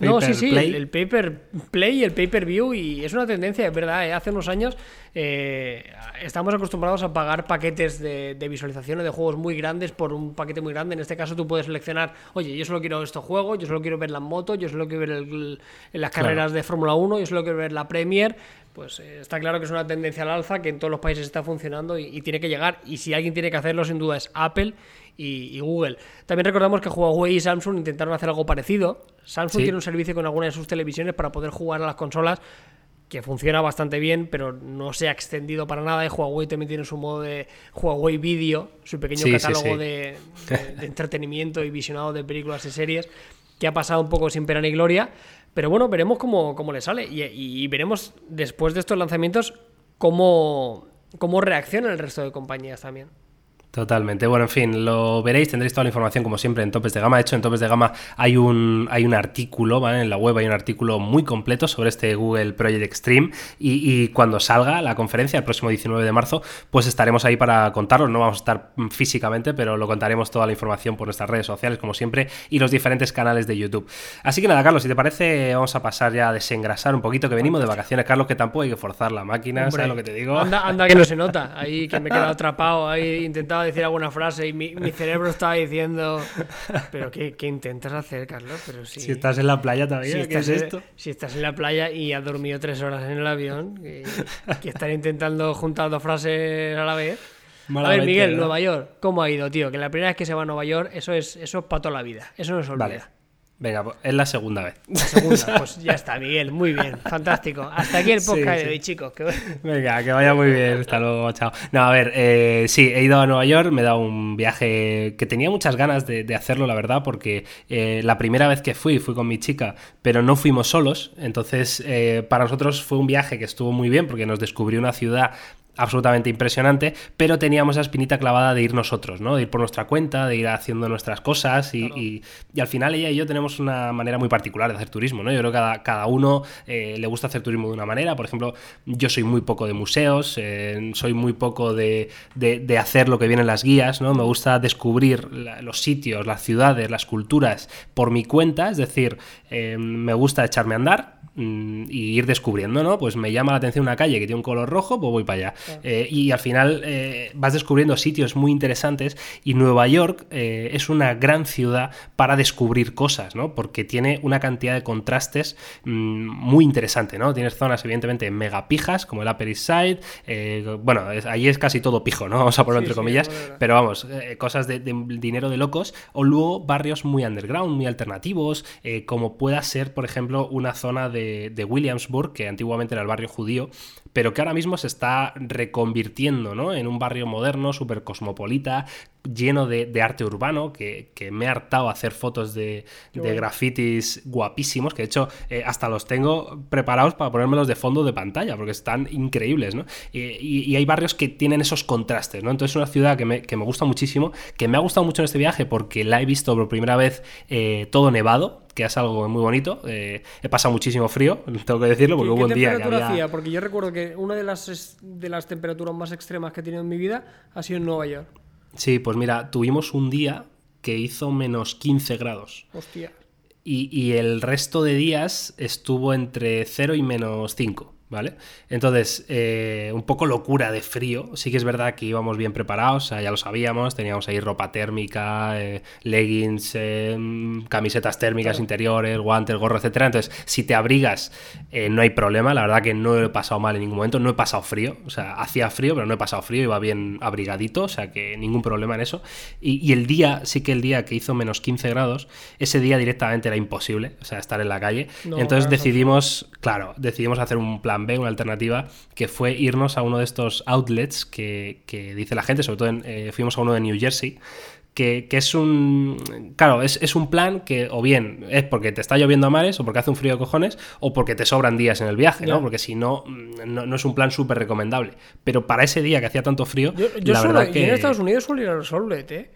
no sí sí el, paper play el pay per view y es una tendencia es verdad ¿eh? hace unos años eh, estamos acostumbrados a pagar paquetes de, de visualizaciones de juegos muy grandes por un paquete muy grande en este caso tú puedes seleccionar oye yo solo quiero estos juegos yo solo quiero ver las motos yo solo quiero ver el- las Claro. carreras de Fórmula 1 yo solo quiero ver la Premier pues eh, está claro que es una tendencia al alza que en todos los países está funcionando y, y tiene que llegar y si alguien tiene que hacerlo sin duda es Apple y, y Google. También recordamos que Huawei y Samsung intentaron hacer algo parecido. Samsung Sí. tiene un servicio con algunas de sus televisiones para poder jugar a las consolas que funciona bastante bien, pero no se ha extendido para nada. Y Huawei también tiene su modo de Huawei Video, su pequeño sí, catálogo sí. De, de- de entretenimiento y visionado de películas y series, que ha pasado un poco sin pena ni gloria. Pero bueno, veremos cómo, cómo le sale. Y, y veremos después de estos lanzamientos cómo, cómo reacciona el resto de compañías también. Totalmente. Bueno, en fin, lo veréis, tendréis toda la información como siempre en Topes de Gama. De hecho, en Topes de Gama hay un, hay un artículo, ¿vale? En la web hay un artículo muy completo sobre este Google Project Extreme y, cuando salga la conferencia el próximo 19 de marzo, pues estaremos ahí para contarlo. No vamos a estar físicamente, pero lo contaremos toda la información por nuestras redes sociales, como siempre, y los diferentes canales de YouTube. Así que nada, Carlos, si te parece, vamos a pasar ya a desengrasar un poquito, que venimos de vacaciones, Carlos, que tampoco hay que forzar la máquina, ¿sabes lo que te digo? Anda, anda que no se nota, ahí que me he quedado atrapado, ahí intentaba decir alguna frase y mi, cerebro estaba diciendo, pero qué, intentas hacer, Carlos? Pero si, si estás en la playa todavía, si ¿qué es esto? Si estás en la playa y has dormido tres horas en el avión, que, están intentando juntar dos frases a la vez. a ver, Miguel, Nueva York, ¿cómo ha ido, tío? Que la primera vez que se va a Nueva York, eso es, eso es para toda la vida. Eso no se olvida. Venga, pues, es la segunda vez. La segunda, pues ya está, Miguel, muy bien, fantástico. Hasta aquí el podcast de hoy, chicos. Venga, que vaya muy bien, hasta luego, chao. No, a ver, eh, sí, he ido a Nueva York, me he dado un viaje que tenía muchas ganas de, hacerlo, la verdad, porque eh, la primera vez que fui, fui con mi chica, pero no fuimos solos, entonces eh, para nosotros fue un viaje que estuvo muy bien porque nos descubrió una ciudad absolutamente impresionante, pero teníamos esa espinita clavada de ir nosotros, ¿no? De ir por nuestra cuenta, de ir haciendo nuestras cosas y, al final ella y yo tenemos una manera muy particular de hacer turismo, ¿no? Yo creo que cada, cada uno eh, le gusta hacer turismo de una manera, por ejemplo, yo soy muy poco de museos, eh, soy muy poco de, de, hacer lo que vienen las guías, ¿no? Me gusta descubrir los sitios, las ciudades, las culturas por mi cuenta, es decir, eh, me gusta echarme a andar, Mm, y ir descubriendo, ¿no? Pues me llama la atención una calle que tiene un color rojo, pues voy para allá. Eh, y al final eh, vas descubriendo sitios muy interesantes y Nueva York eh, es una gran ciudad para descubrir cosas, ¿no? Porque tiene una cantidad de contrastes mm, muy interesante, ¿no? Tienes zonas evidentemente megapijas, como el Upper East Side, bueno, ahí es casi todo pijo, ¿no? Vamos a ponerlo entre comillas, pero vamos, cosas de, de, dinero de locos, o luego barrios muy underground, muy alternativos, como pueda ser, por ejemplo, una zona de de, Williamsburg, que antiguamente era el barrio judío, pero que ahora mismo se está reconvirtiendo ¿no? en un barrio moderno, súper cosmopolita, lleno de, arte urbano, que, me he hartado a hacer fotos de, grafitis guapísimos, que de hecho eh, hasta los tengo preparados para ponérmelos de fondo de pantalla, porque están increíbles, ¿no? Y, hay barrios que tienen esos contrastes, ¿no? Entonces es una ciudad que me, gusta muchísimo, que me ha gustado mucho en este viaje porque la he visto por primera vez eh, todo nevado, que es algo muy bonito. Eh, he pasado muchísimo frío, tengo que decirlo, porque hubo un día que había... hacía? Porque yo recuerdo que una de las, de las temperaturas más extremas que he tenido en mi vida ha sido en Nueva York. Sí, pues mira, tuvimos un día que hizo menos 15 grados. Hostia. Y, y el resto de días estuvo entre 0 y menos 5. ¿Vale? Entonces, eh, un poco locura de frío. Sí que es verdad que íbamos bien preparados, ya lo sabíamos, teníamos ahí ropa térmica, eh, leggings, eh, camisetas térmicas interiores, guantes, gorro, etcétera. Entonces, si te abrigas, no hay problema. La verdad que no he pasado mal en ningún momento, no he pasado frío. O sea, hacía frío, pero no he pasado frío, iba bien abrigadito, o sea que ningún problema en eso. Y, el día, sí que el día que hizo menos 15 grados, ese día directamente era imposible, o sea, estar en la calle. Entonces decidimos, claro, decidimos hacer un plan B, una alternativa, que fue irnos a uno de estos outlets que, dice la gente, sobre todo eh, fuimos a uno de New Jersey, que, es un. Claro, es, un plan que o bien es porque te está lloviendo a mares, o porque hace un frío de cojones, o porque te sobran días en el viaje, ¿no? Porque si no, no, es un plan súper recomendable. Pero para ese día que hacía tanto frío, yo, la verdad que. en Estados Unidos suelo ir a los outlets, ¿eh?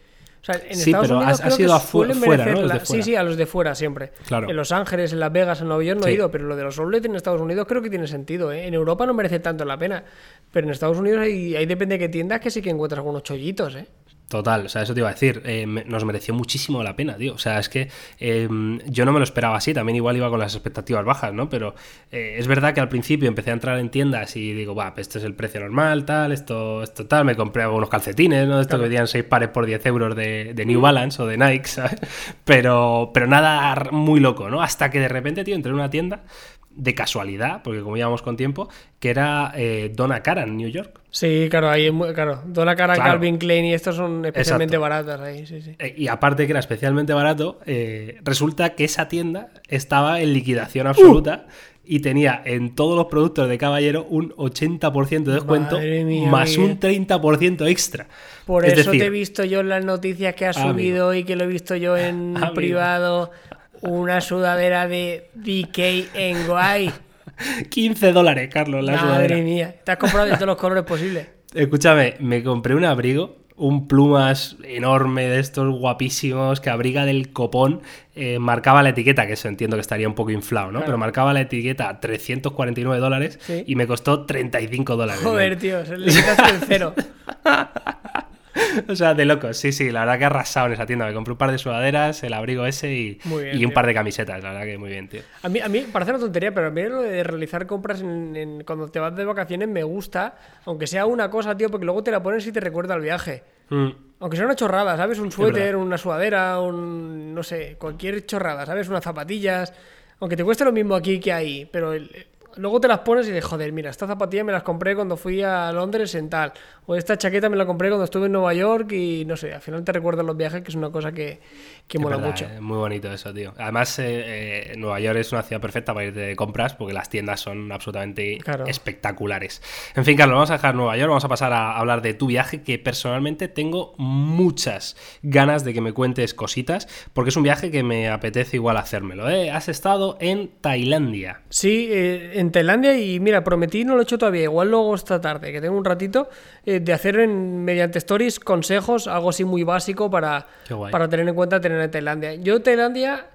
Sí, pero has, ido afuera, ¿no? Sí, sí, a los de fuera siempre. Claro. En Los Ángeles, en Las Vegas, en Nueva York no he ido, pero lo de los outlets en Estados Unidos creo que tiene sentido. ¿eh? En Europa no merece tanto la pena, pero en Estados Unidos ahí, ahí depende de qué tiendas que sí que encuentras algunos chollitos, ¿eh? Total, o sea, eso te iba a decir. Eh, nos mereció muchísimo la pena, tío. O sea, es que em, yo no me lo esperaba así, también igual iba con las expectativas bajas, ¿no? Pero eh, es verdad que al principio empecé a entrar en tiendas y digo, va, pues este es el precio normal, tal, esto, esto tal. Me compré algunos calcetines, ¿no? Esto que vendían 6 pares por 10 euros de, New Balance o de Nike, ¿sabes? Pero, pero nada muy loco, ¿no? Hasta que de repente, tío, entré en una tienda de casualidad, porque como íbamos con tiempo, que era eh, Donna Cara en New York. Sí, claro, ahí claro. Donna Cara, Calvin Klein y estos son especialmente baratas ahí, sí, sí. Eh, y aparte que era especialmente barato, eh, resulta que esa tienda estaba en liquidación absoluta. Y tenía en todos los productos de Caballero un 80% de descuento más un 30% extra. Por eso te he visto yo en las noticias que ha subido y que lo he visto yo en privado una sudadera de DK en guay. 15 dólares, Carlos, la Madre mía, te has comprado de todos los colores posibles. Escúchame, me compré un abrigo un plumas enorme de estos guapísimos que abriga del copón. eh, marcaba la etiqueta, que eso entiendo que estaría un poco inflado, ¿no? Claro. Pero marcaba la etiqueta 349 dólares Sí. y me costó 35 dólares. Joder, tío, se le quitaste el cero. O sea, de locos, sí, sí, la verdad que arrasado en esa tienda. Me compré un par de sudaderas, el abrigo ese y, bien, y un tío. par de camisetas, la verdad que muy bien, tío. A mí, a mí parece una tontería, pero a mí lo de realizar compras en- en- cuando te vas de vacaciones me gusta, aunque sea una cosa, tío, porque luego te la pones y te recuerda al viaje. Mm, Aunque sea una chorrada, ¿sabes? Un suéter, una sudadera, un. no sé, cualquier chorrada, ¿sabes? Unas zapatillas. Aunque te cueste lo mismo aquí que ahí, pero el- luego te las pones y dices, joder, mira, esta zapatilla me las compré cuando fui a Londres en tal. O esta chaqueta me la compré cuando estuve en Nueva York y no sé, al final te recuerdan los viajes, que es una cosa que, que es mola verdad, mucho. eh, muy bonito eso, tío. Además, eh, eh, Nueva York es una ciudad perfecta para irte de compras porque las tiendas son absolutamente Claro. espectaculares. En fin, Carlos, vamos a dejar Nueva York, vamos a pasar a hablar de tu viaje, que personalmente tengo muchas ganas de que me cuentes cositas, porque es un viaje que me apetece igual hacérmelo. ¿eh? Has estado en Tailandia. Sí, eh, en Tailandia y mira, prometí, no lo he hecho todavía, igual luego esta tarde, que tengo un ratito, eh, de hacer en, mediante stories consejos, algo así muy básico para, para tener en cuenta tener en Tailandia. Yo Tailandia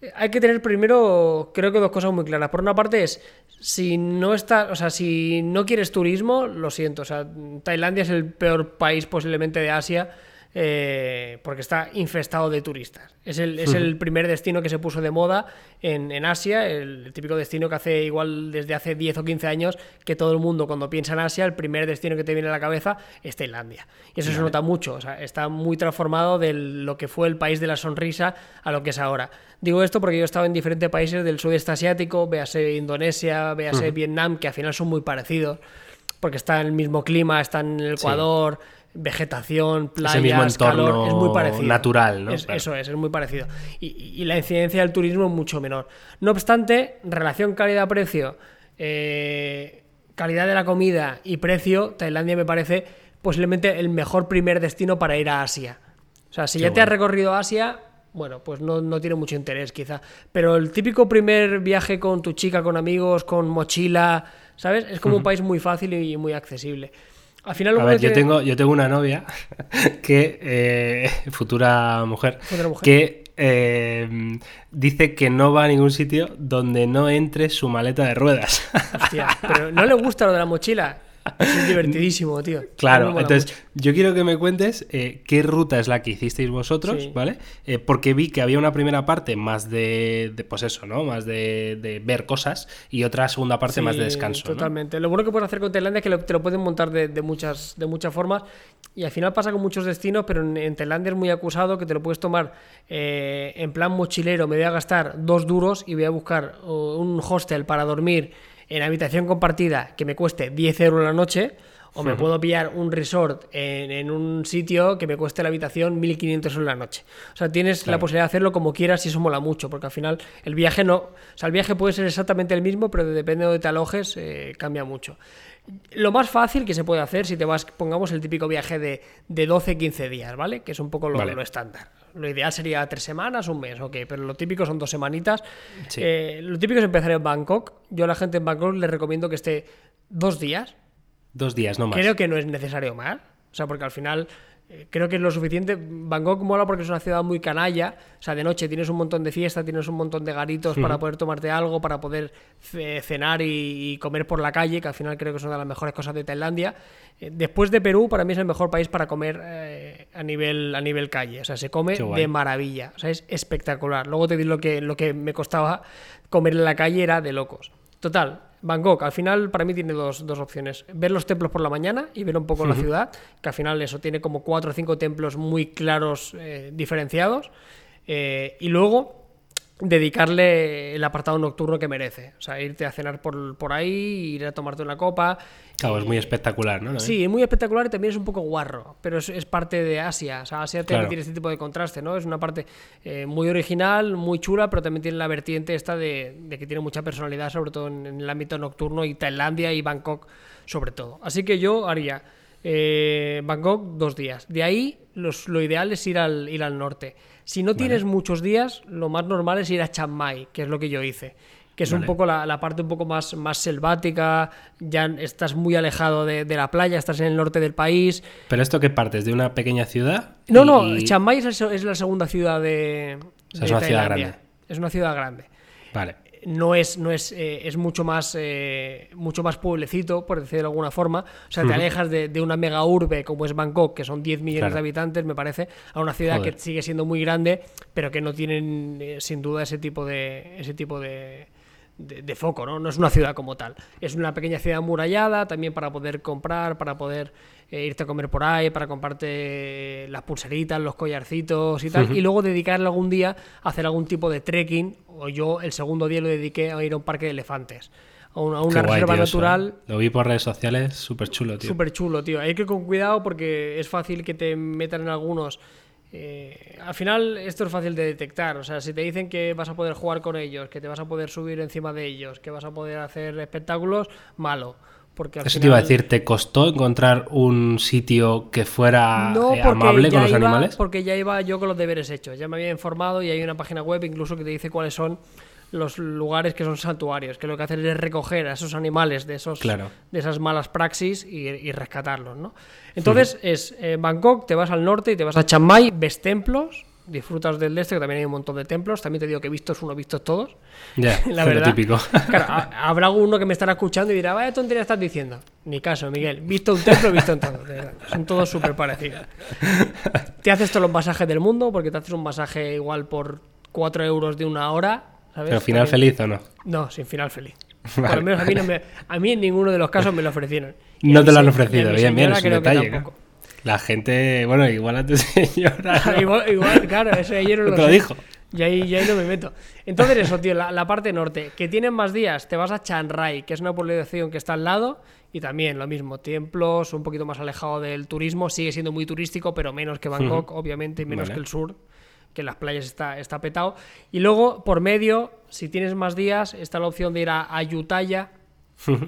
eh, hay que tener primero, creo que dos cosas muy claras. Por una parte es, si no está, o sea, si no quieres turismo, lo siento, o sea, Tailandia es el peor país posiblemente de Asia. Eh, porque está infestado de turistas. Es el, es el primer destino que se puso de moda en, en Asia, el, típico destino que hace igual desde hace 10 o 15 años que todo el mundo cuando piensa en Asia, el primer destino que te viene a la cabeza es Tailandia. Y eso se nota mucho, o sea, está muy transformado de lo que fue el país de la sonrisa a lo que es ahora. Digo esto porque yo he estado en diferentes países del sudeste asiático, véase Indonesia, véase Vietnam, que al final son muy parecidos, porque está en el mismo clima, están en el Ecuador, vegetación, playas, mismo entorno calor, es muy parecido. natural, ¿no? Es- Claro. Eso es, es muy parecido. Y, y la incidencia del turismo es mucho menor. No obstante, relación calidad-precio, eh, calidad de la comida y precio, Tailandia me parece posiblemente el mejor primer destino para ir a Asia. O sea, si Qué ya te has recorrido Asia, bueno, pues no, no tiene mucho interés quizá. Pero el típico primer viaje con tu chica, con amigos, con mochila, ¿sabes? Es como un país muy fácil y muy accesible. Al final, A ver, que yo te- tengo, yo tengo una novia que, eh, futura mujer, Futura mujer. que eh, dice que no va a ningún sitio donde no entre su maleta de ruedas. Hostia, pero no le gusta lo de la mochila. Es divertidísimo, tío. Claro, entonces mucho. yo quiero que me cuentes eh, qué ruta es la que hicisteis vosotros, Sí. ¿vale? Eh, porque vi que había una primera parte más de, de, pues eso, ¿no? Más de, de ver cosas y otra segunda parte más de descanso. ¿no? Totalmente. Lo bueno que puedes hacer con Tailandia es que lo- te lo pueden montar de, de muchas, de muchas formas. Y al final pasa con muchos destinos, pero en, en Tailandia es muy acusado que te lo puedes tomar eh, en plan mochilero. Me voy a gastar dos duros y voy a buscar un hostel para dormir en habitación compartida que me cueste 10 euros la noche. O me puedo pillar un resort en, en un sitio que me cueste la habitación 1500 euros la noche. O sea, tienes la posibilidad de hacerlo como quieras y eso mola mucho, porque al final el viaje no. O sea, el viaje puede ser exactamente el mismo, pero depende de donde te alojes, eh, cambia mucho. Lo más fácil que se puede hacer si te vas, pongamos el típico viaje de, de 12-15 días, ¿vale? Que es un poco lo, Vale. lo estándar. Lo ideal sería tres semanas, un mes, ok, pero lo típico son dos semanitas. Sí. Eh, lo típico es empezar en Bangkok. Yo a la gente en Bangkok les recomiendo que esté dos días, Dos días, no más. Creo que no es necesario más. O sea, porque al final eh, creo que es lo suficiente. Bangkok mola porque es una ciudad muy canalla. O sea, de noche tienes un montón de fiesta, tienes un montón de garitos para poder tomarte algo, para poder ce- cenar y, comer por la calle, que al final creo que es una de las mejores cosas de Tailandia. Eh, después de Perú, para mí es el mejor país para comer eh, a, nivel, a nivel calle. O sea, se come de maravilla. O sea, es espectacular. Luego te digo lo que, lo que me costaba comer en la calle era de locos. Total, Bangkok, al final para mí tiene dos, dos opciones. Ver los templos por la mañana y ver un poco la ciudad, que al final eso tiene como cuatro o cinco templos muy claros, eh, diferenciados. Eh, y luego dedicarle el apartado nocturno que merece. O sea, irte a cenar por, por ahí, ir a tomarte una copa. Claro, es muy espectacular, ¿no? Sí, es muy espectacular y también es un poco guarro, pero es, es parte de Asia. O sea, Asia Claro. tiene este tipo de contraste, ¿no? Es una parte eh, muy original, muy chula, pero también tiene la vertiente esta de, de que tiene mucha personalidad, sobre todo en, en el ámbito nocturno y Tailandia y Bangkok, sobre todo. Así que yo haría eh, Bangkok dos días. De ahí, los- lo ideal es ir al, ir al norte. Si no tienes muchos días, lo más normal es ir a Chiang Mai, que es lo que yo hice. que es un poco la, parte un poco más, más selvática, ya estás muy alejado de, la playa, estás en el norte del país. ¿Pero esto qué partes? ¿De una pequeña ciudad? No, no, Chiang Mai es, la segunda ciudad de... O sea, es una ciudad grande. Es una ciudad grande. Vale no es, no es, eh, es mucho más eh, mucho más pueblecito, por decirlo de alguna forma. O sea, te alejas de, una mega urbe como es Bangkok, que son 10 millones de habitantes, me parece, a una ciudad que sigue siendo muy grande, pero que no tienen eh, sin duda ese tipo de ese tipo de, de, foco, ¿no? No es una ciudad como tal. Es una pequeña ciudad murallada, también para poder comprar, para poder eh, irte a comer por ahí, para comprarte las pulseritas, los collarcitos y tal. Y luego dedicarle algún día a hacer algún tipo de trekking. O yo el segundo día lo dediqué a ir a un parque de elefantes. A una, reserva natural. Lo vi por redes sociales, súper chulo, tío. Súper chulo, tío. Hay que ir con cuidado porque es fácil que te metan en algunos eh, al final esto es fácil de detectar, o sea, si te dicen que vas a poder jugar con ellos, que te vas a poder subir encima de ellos, que vas a poder hacer espectáculos, malo. Porque Eso te iba a decir, ¿te costó encontrar un sitio que fuera eh, amable con los animales? Porque ya iba yo con los deberes hechos, ya me había informado y hay una página web incluso que te dice cuáles son los lugares que son santuarios, que lo que hacen es recoger a esos animales de, esos, de esas malas praxis y, rescatarlos. ¿no? Entonces es eh, Bangkok, te vas al norte y te vas a Chiang Mai, ves templos, disfrutas del este, que también hay un montón de templos. También te digo que vistos uno, vistos todos. Ya, la verdad. típico. Claro, habrá uno que me estará escuchando y dirá, vaya tontería estás diciendo. Ni caso, Miguel. Visto un templo, visto en todo. Son todos súper parecidos. Te haces todos los masajes del mundo, porque te haces un masaje igual por 4 euros de una hora ¿Pero final feliz o no? No, sin final feliz. Por lo menos a mí, no me, a mí en ninguno de los casos me lo ofrecieron. no te lo han ofrecido, bien, bien, es un detalle. La gente, bueno, igual a tu señora. igual, claro, eso ayer no lo, lo dijo. Y ahí, y ahí no me meto. Entonces, eso, tío, la, parte norte, que tienen más días, te vas a Chiang Rai, que es una población que está al lado, y también lo mismo, templos, un poquito más alejado del turismo, sigue siendo muy turístico, pero menos que Bangkok, obviamente, y menos que el sur que en las playas está, está petado. Y luego, por medio, si tienes más días, está la opción de ir a Ayutthaya,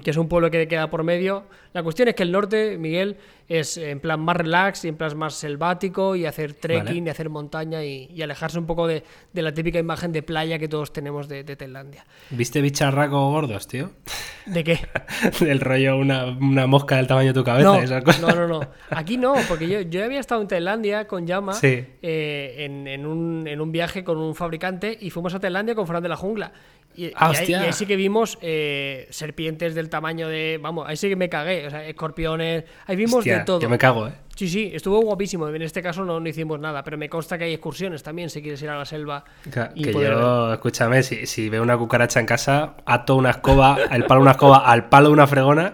que es un pueblo que queda por medio. La cuestión es que el norte, Miguel, es en plan más relax y en plan más selvático y hacer trekking y hacer montaña y, alejarse un poco de, la típica imagen de playa que todos tenemos de, Tailandia. ¿Viste bicharracos gordos, tío? ¿De qué? del rollo una, mosca del tamaño de tu cabeza. No, no, no, Aquí no, porque yo, yo había estado en Tailandia con Yama eh, en, un, en un viaje con un fabricante y fuimos a Tailandia con Fran de la Jungla. Y, ahí, sí que vimos eh, serpientes del tamaño de. Vamos, ahí sí que me cagué. O sea, escorpiones. Ahí vimos de todo. Yo me cago, ¿eh? Sí, sí, estuvo guapísimo. En este caso no, no, hicimos nada, pero me consta que hay excursiones también si quieres ir a la selva. que yo, escúchame, si, si, veo una cucaracha en casa, ato una escoba, el palo de una escoba al palo de una fregona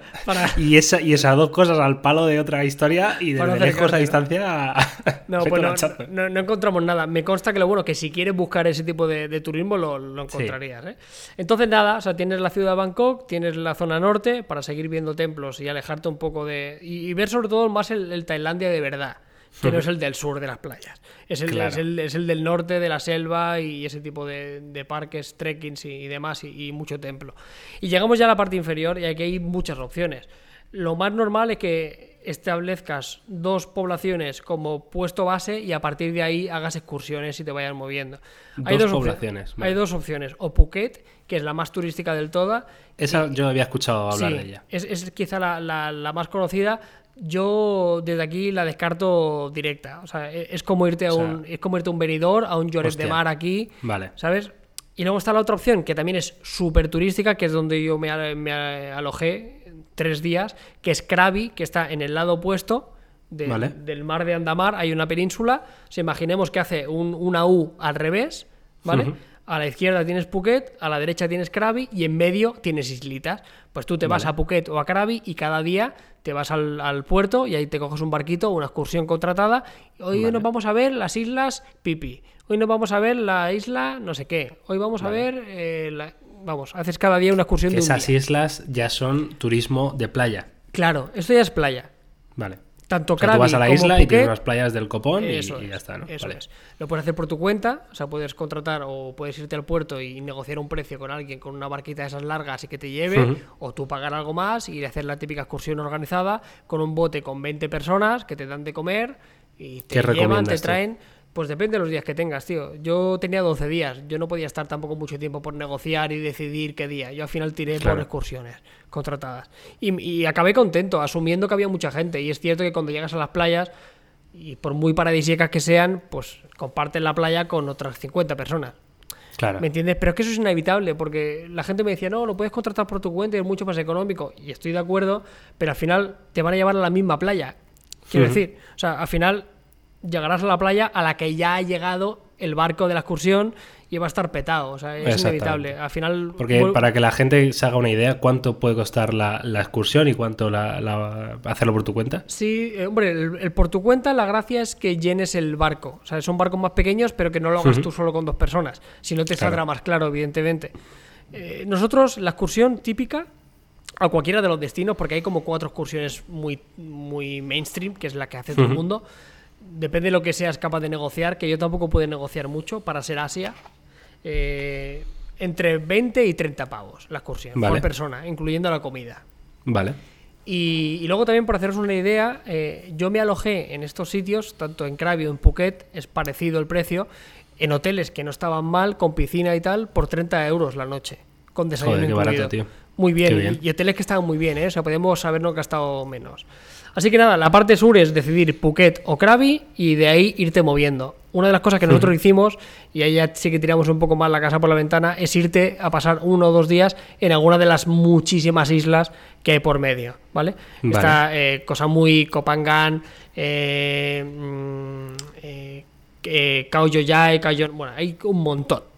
y, esa, y esas dos cosas al palo de otra historia y de lejos a distancia. No, pues no, no, encontramos nada. Me consta que lo bueno, que si quieres buscar ese tipo de, turismo lo, lo encontrarías. ¿eh? Entonces, nada, o sea, tienes la ciudad de Bangkok, tienes la zona norte para seguir viendo templos y alejarte un poco de. y, ver sobre todo más el, el Tailandia de verdad, que no es el del sur de las playas. Es el, es el, del norte de la selva y ese tipo de, parques, trekkings y, demás, y, mucho templo. Y llegamos ya a la parte inferior y aquí hay muchas opciones. Lo más normal es que establezcas dos poblaciones como puesto base y a partir de ahí hagas excursiones y te vayas moviendo. hay dos poblaciones. Hay dos opciones. O Phuket, que es la más turística del todo. Esa yo había escuchado hablar de ella. Es, es quizá la, la, más conocida, yo desde aquí la descarto directa. O sea, e, es como irte a un, es como irte a un venidor, a un Lloret de Mar aquí. Vale. ¿Sabes? Y luego está la otra opción, que también es súper turística, que es donde yo me, alojé tres días, que es Krabi, que está en el lado opuesto del mar de Andamar. Hay una península. O imaginemos que hace un, una U al revés, ¿vale? A la izquierda tienes Phuket, a la derecha tienes Krabi y en medio tienes islitas. Pues tú te vas a Phuket o a Krabi y cada día te vas al, puerto y ahí te coges un barquito, una excursión contratada. Hoy nos vamos a ver las islas Pipi. Hoy nos vamos a ver la isla no sé qué. Hoy vamos a ver... Eh, vamos, haces cada día una excursión de Esas islas ya son turismo de playa. Claro, esto ya es playa. Vale. Tanto tú vas a la isla y tienes unas playas del copón y, ya está, ¿no? Eso es. Lo puedes hacer por tu cuenta, o sea, puedes contratar o puedes irte al puerto y negociar un precio con alguien con una barquita de esas largas y que te lleve, o tú pagar algo más y hacer la típica excursión organizada con un bote con 20 personas que te dan de comer y te llevan, te traen. Pues depende de los días que tengas, tío. Yo tenía 12 días. Yo no podía estar tampoco mucho tiempo por negociar y decidir qué día. Yo al final tiré por excursiones contratadas. Y, y, acabé contento, asumiendo que había mucha gente. Y es cierto que cuando llegas a las playas, y por muy paradisíacas que sean, pues comparten la playa con otras 50 personas. Claro. ¿Me entiendes? Pero es que eso es inevitable, porque la gente me decía, no, lo puedes contratar por tu cuenta y es mucho más económico. Y estoy de acuerdo, pero al final te van a llevar a la misma playa. Quiero decir, o sea, al final llegarás a la playa a la que ya ha llegado el barco de la excursión y va a estar petado. O sea, es inevitable. Al final. Porque para que la gente se haga una idea, ¿cuánto puede costar la, excursión y cuánto la, hacerlo por tu cuenta? Sí, eh, hombre, el, por tu cuenta, la gracia es que llenes el barco. O sea, son barcos más pequeños, pero que no lo hagas tú solo con dos personas. Si no te saldrá más claro, evidentemente. Eh, nosotros, la excursión típica a cualquiera de los destinos, porque hay como cuatro excursiones muy, muy mainstream, que es la que hace todo el mundo. Depende de lo que seas capaz de negociar, que yo tampoco puedo negociar mucho para ser Asia. Eh, entre 20 y 30 pavos la excursión por persona, incluyendo la comida. Vale. Y, luego también, por haceros una idea, eh, yo me alojé en estos sitios, tanto en Krabi o en Phuket, es parecido el precio, en hoteles que no estaban mal, con piscina y tal, por 30 euros la noche, con desayuno Joder, barato, tío. Muy bien, Y, hoteles que estaban muy bien, ¿eh? o sea, podemos habernos gastado menos. Así que nada, la parte sur es decidir Phuket o Krabi y de ahí irte moviendo. Una de las cosas que nosotros hicimos, y ahí ya sí que tiramos un poco más la casa por la ventana, es irte a pasar uno o dos días en alguna de las muchísimas islas que hay por medio, ¿vale? Está eh, cosa muy Copangan, eh, mm, eh, eh bueno, hay un montón.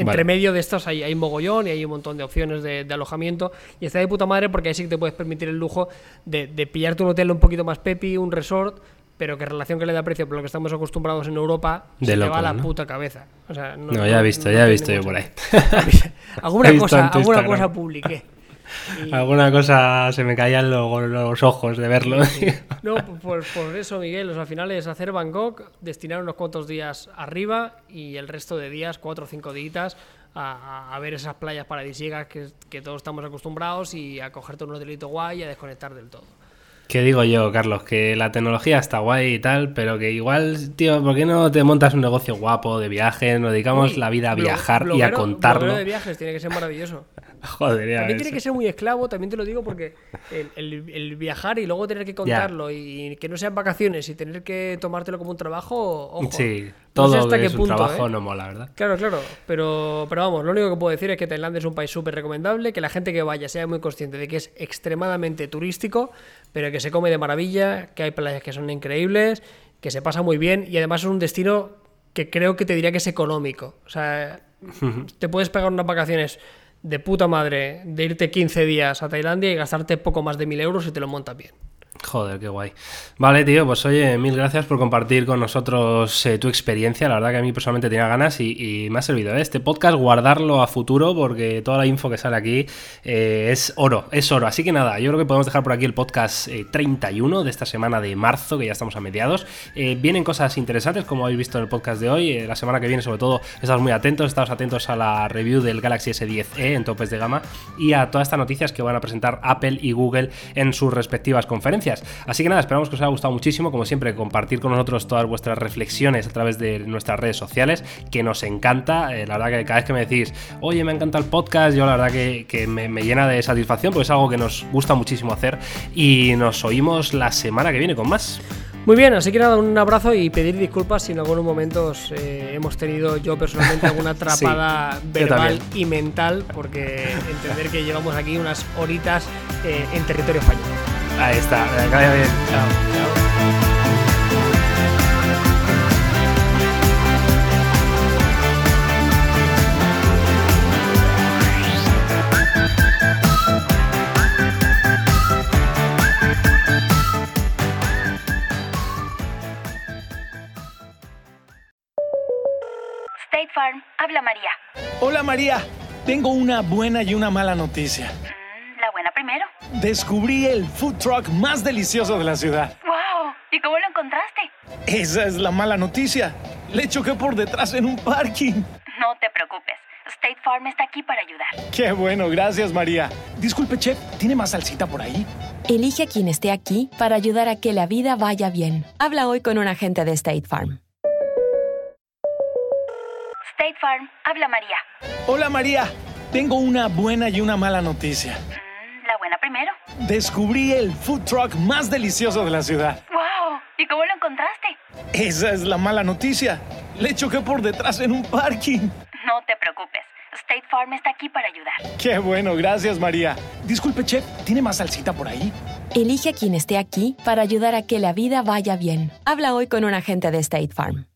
Entre medio de estos hay, hay mogollón y hay un montón de opciones de, alojamiento. Y está de puta madre porque ahí sí que te puedes permitir el lujo de, pillarte un hotel un poquito más pepi, un resort, pero que relación que le da precio por lo que estamos acostumbrados en Europa, se te va a la puta cabeza. no, ya he visto, ya he visto yo por ahí. alguna cosa, alguna cosa publiqué. Alguna cosa se me caían los, los ojos de verlo. No, por, por, eso, Miguel. al final es hacer Bangkok, destinar unos cuantos días arriba y el resto de días, cuatro o cinco días, a, ver esas playas paradisíacas que, que, todos estamos acostumbrados y a cogerte un hotelito guay y a desconectar del todo. ¿Qué digo yo, Carlos? Que la tecnología está guay y tal, pero que igual, tío, ¿por qué no te montas un negocio guapo de viajes? Nos dedicamos la vida a viajar y a contarlo. de viajes tiene que ser maravilloso. Joder, También tiene que ser muy esclavo, también te lo digo porque el, viajar y luego tener que contarlo y que no sean vacaciones y tener que tomártelo como un trabajo, ojo. Sí, todo hasta es un trabajo ¿eh? no mola, ¿verdad? Claro, claro, pero, pero vamos, lo único que puedo decir es que Tailandia es un país súper recomendable, que la gente que vaya sea muy consciente de que es extremadamente turístico, pero que se come de maravilla, que hay playas que son increíbles, que se pasa muy bien y además es un destino que creo que te diría que es económico. O sea, te puedes pegar unas vacaciones de puta madre de irte 15 días a Tailandia y gastarte poco más de mil euros y te lo montas bien. Joder, qué guay. Vale, tío, pues oye, mil gracias por compartir con nosotros eh, tu experiencia. La verdad que a mí personalmente tenía ganas y, me ha servido ¿eh? este podcast guardarlo a futuro porque toda la info que sale aquí eh, es oro, es oro. Así que nada, yo creo que podemos dejar por aquí el podcast 31 de esta semana de marzo, que ya estamos a mediados. vienen cosas interesantes, como habéis visto en el podcast de hoy. la semana que viene, sobre todo, estamos muy atentos, estamos atentos a la review del Galaxy S10e en topes de gama y a todas estas noticias que van a presentar Apple y Google en sus respectivas conferencias. Así que nada, esperamos que os haya gustado muchísimo, como siempre, compartir con nosotros todas vuestras reflexiones a través de nuestras redes sociales, que nos encanta. Eh, la verdad que cada vez que me decís, oye, me encanta el podcast, yo la verdad que, me, llena de satisfacción, porque es algo que nos gusta muchísimo hacer. Y nos oímos la semana que viene con más. Muy bien, así que nada, un abrazo y pedir disculpas si en algunos momentos eh, hemos tenido yo personalmente alguna atrapada verbal y mental, porque entender que llevamos aquí unas horitas eh, en territorio español. Ahí está, que vaya bien. Chao. Chao. State Farm, habla María. Hola María, tengo una buena y una mala noticia. Descubrí el food truck más delicioso de la ciudad. ¡Wow! ¿Y cómo lo encontraste? Esa es la mala noticia. Le choqué por detrás en un parking. No te preocupes. State Farm está aquí para ayudar. Qué bueno, gracias María. Disculpe, chef, ¿tiene más salsita por ahí? Elige a quien esté aquí para ayudar a que la vida vaya bien. Habla hoy con un agente de State Farm. State Farm, habla María. Hola María, tengo una buena y una mala noticia. Descubrí el food truck más delicioso de la ciudad. ¡Wow! ¿Y cómo lo encontraste? Esa es la mala noticia. Le choqué por detrás en un parking. No te preocupes. State Farm está aquí para ayudar. Qué bueno, gracias María. Disculpe, chef, ¿tiene más salsita por ahí? Elige a quien esté aquí para ayudar a que la vida vaya bien. Habla hoy con un agente de State Farm.